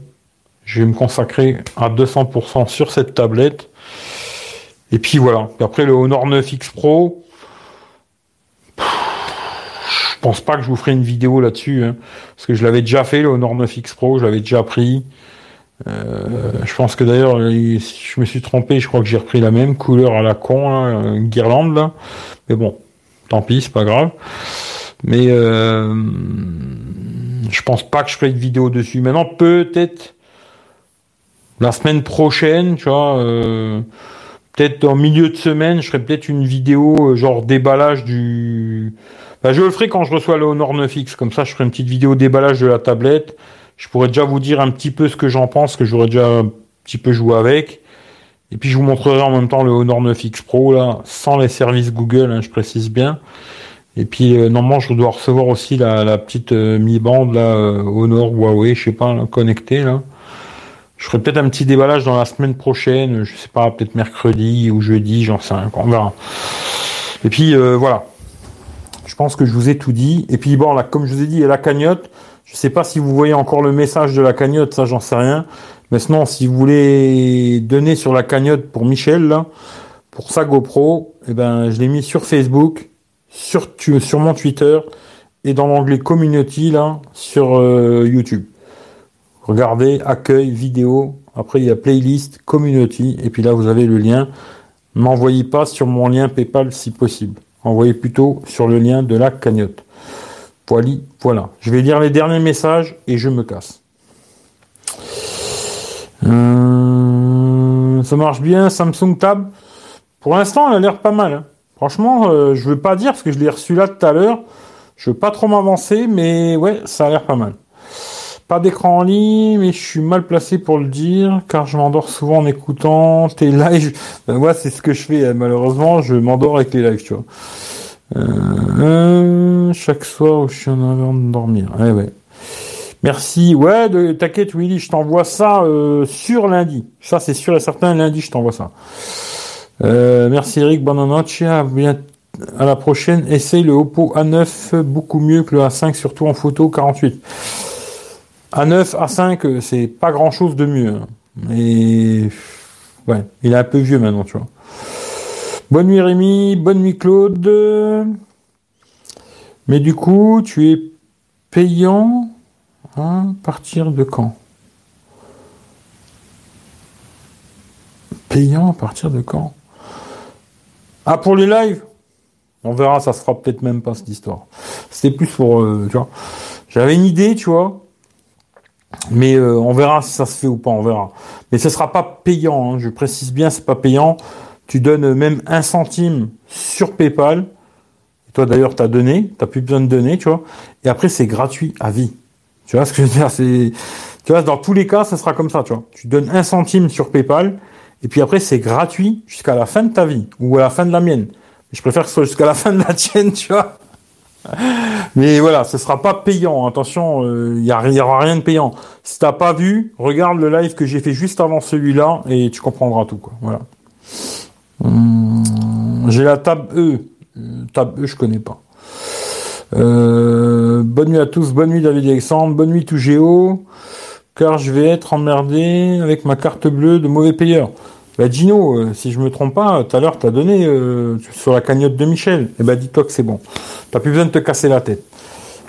Je vais me consacrer à 200% sur cette tablette. Et puis voilà. après, le Honor 9X Pro. Je pense pas que je vous ferai une vidéo là-dessus. Hein, parce que je l'avais déjà fait, le Honor 9X Pro. Je l'avais déjà pris. Euh, je pense que d'ailleurs, je me suis trompé, je crois que j'ai repris la même couleur à la con, une guirlande là. Mais bon, tant pis, c'est pas grave. Mais euh, je pense pas que je ferai une vidéo dessus. Maintenant, peut-être la semaine prochaine, tu vois, euh, peut-être en milieu de semaine, je ferai peut-être une vidéo euh, genre déballage du. Je le ferai quand je reçois le Honor 9X, comme ça, je ferai une petite vidéo déballage de la tablette je pourrais déjà vous dire un petit peu ce que j'en pense, que j'aurais déjà un petit peu joué avec. Et puis je vous montrerai en même temps le Honor 9X Pro là, sans les services Google, hein, je précise bien. Et puis euh, normalement je dois recevoir aussi la, petite euh, mi-bande là, euh, Honor Huawei, je sais pas, connectée là. Je ferai peut-être un petit déballage dans la semaine prochaine, je sais pas, peut-être mercredi ou jeudi, j'en sais rien, on verra. Et puis voilà. Je pense que je vous ai tout dit. Et puis bon là, comme je vous ai dit, il y a la cagnotte. Je sais pas si vous voyez encore le message de la cagnotte, ça j'en sais rien. Mais sinon, si vous voulez donner sur la cagnotte pour Michel, là, pour sa GoPro, eh ben, je l'ai mis sur Facebook, sur, sur mon Twitter et dans l'onglet Community, là, sur euh, YouTube. Regardez, accueil, vidéo. Après, il y a playlist, community. Et puis là, vous avez le lien. M'envoyez pas sur mon lien PayPal si possible. Envoyez plutôt sur le lien de la cagnotte. Voilà, voilà. Je vais lire les derniers messages et je me casse. Euh, ça marche bien, Samsung Tab. Pour l'instant, elle a l'air pas mal. Hein. Franchement, euh, je veux pas dire parce que je l'ai reçu là tout à l'heure. Je veux pas trop m'avancer, mais ouais, ça a l'air pas mal. Pas d'écran en ligne, mais je suis mal placé pour le dire, car je m'endors souvent en écoutant tes lives. [LAUGHS] Ben, moi, c'est ce que je fais, hein. malheureusement, je m'endors avec les lives, tu vois. Euh, chaque soir, je suis en avant de dormir. Ouais, ouais. Merci. Ouais, t'inquiète, Willy, je t'envoie ça euh, sur lundi. Ça, c'est sûr et certain. Lundi, je t'envoie ça. Euh, merci Eric, bonne. À, à la prochaine. Essaye le Oppo A9, beaucoup mieux que le A5, surtout en photo 48. A9, A5, c'est pas grand chose de mieux. Hein. Mais ouais, il est un peu vieux maintenant, tu vois. Bonne nuit Rémi, bonne nuit Claude. Mais du coup, tu es payant à partir de quand? Payant à partir de quand? Ah, pour les lives? On verra, ça se fera peut-être même pas cette histoire. C'était plus pour, euh, tu vois. J'avais une idée, tu vois. Mais euh, on verra si ça se fait ou pas, on verra. Mais ce sera pas payant, hein. je précise bien, c'est pas payant tu donnes même un centime sur PayPal, Toi d'ailleurs, tu as donné, tu plus besoin de donner, tu vois. Et après, c'est gratuit à vie. Tu vois ce que je veux dire tu vois, dans tous les cas, ça sera comme ça, tu vois. Tu donnes un centime sur PayPal, et puis après, c'est gratuit jusqu'à la fin de ta vie ou à la fin de la mienne. Je préfère que ce soit jusqu'à la fin de la tienne, [LAUGHS] tu vois. Mais voilà, ce sera pas payant. Attention, il euh, n'y y aura rien de payant. Si t'as pas vu, regarde le live que j'ai fait juste avant celui-là et tu comprendras tout. Voilà. Hum, j'ai la table E. Euh, table E, je connais pas. Euh, bonne nuit à tous, bonne nuit David Alexandre, bonne nuit tout Géo, car je vais être emmerdé avec ma carte bleue de mauvais payeur. Bah Gino, euh, si je me trompe pas, tout à l'heure t'as donné euh, sur la cagnotte de Michel. Eh ben dis-toi que c'est bon. T'as plus besoin de te casser la tête.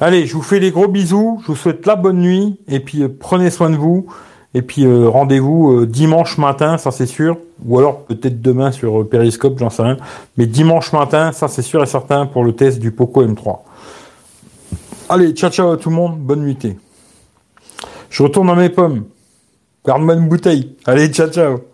Allez, je vous fais les gros bisous, je vous souhaite la bonne nuit, et puis euh, prenez soin de vous, et puis rendez-vous dimanche matin, ça c'est sûr, ou alors peut-être demain sur Periscope, j'en sais rien, mais dimanche matin, ça c'est sûr et certain pour le test du Poco M3. Allez, ciao ciao à tout le monde, bonne nuitée. Je retourne dans mes pommes. Garde-moi une bouteille. Allez, ciao ciao.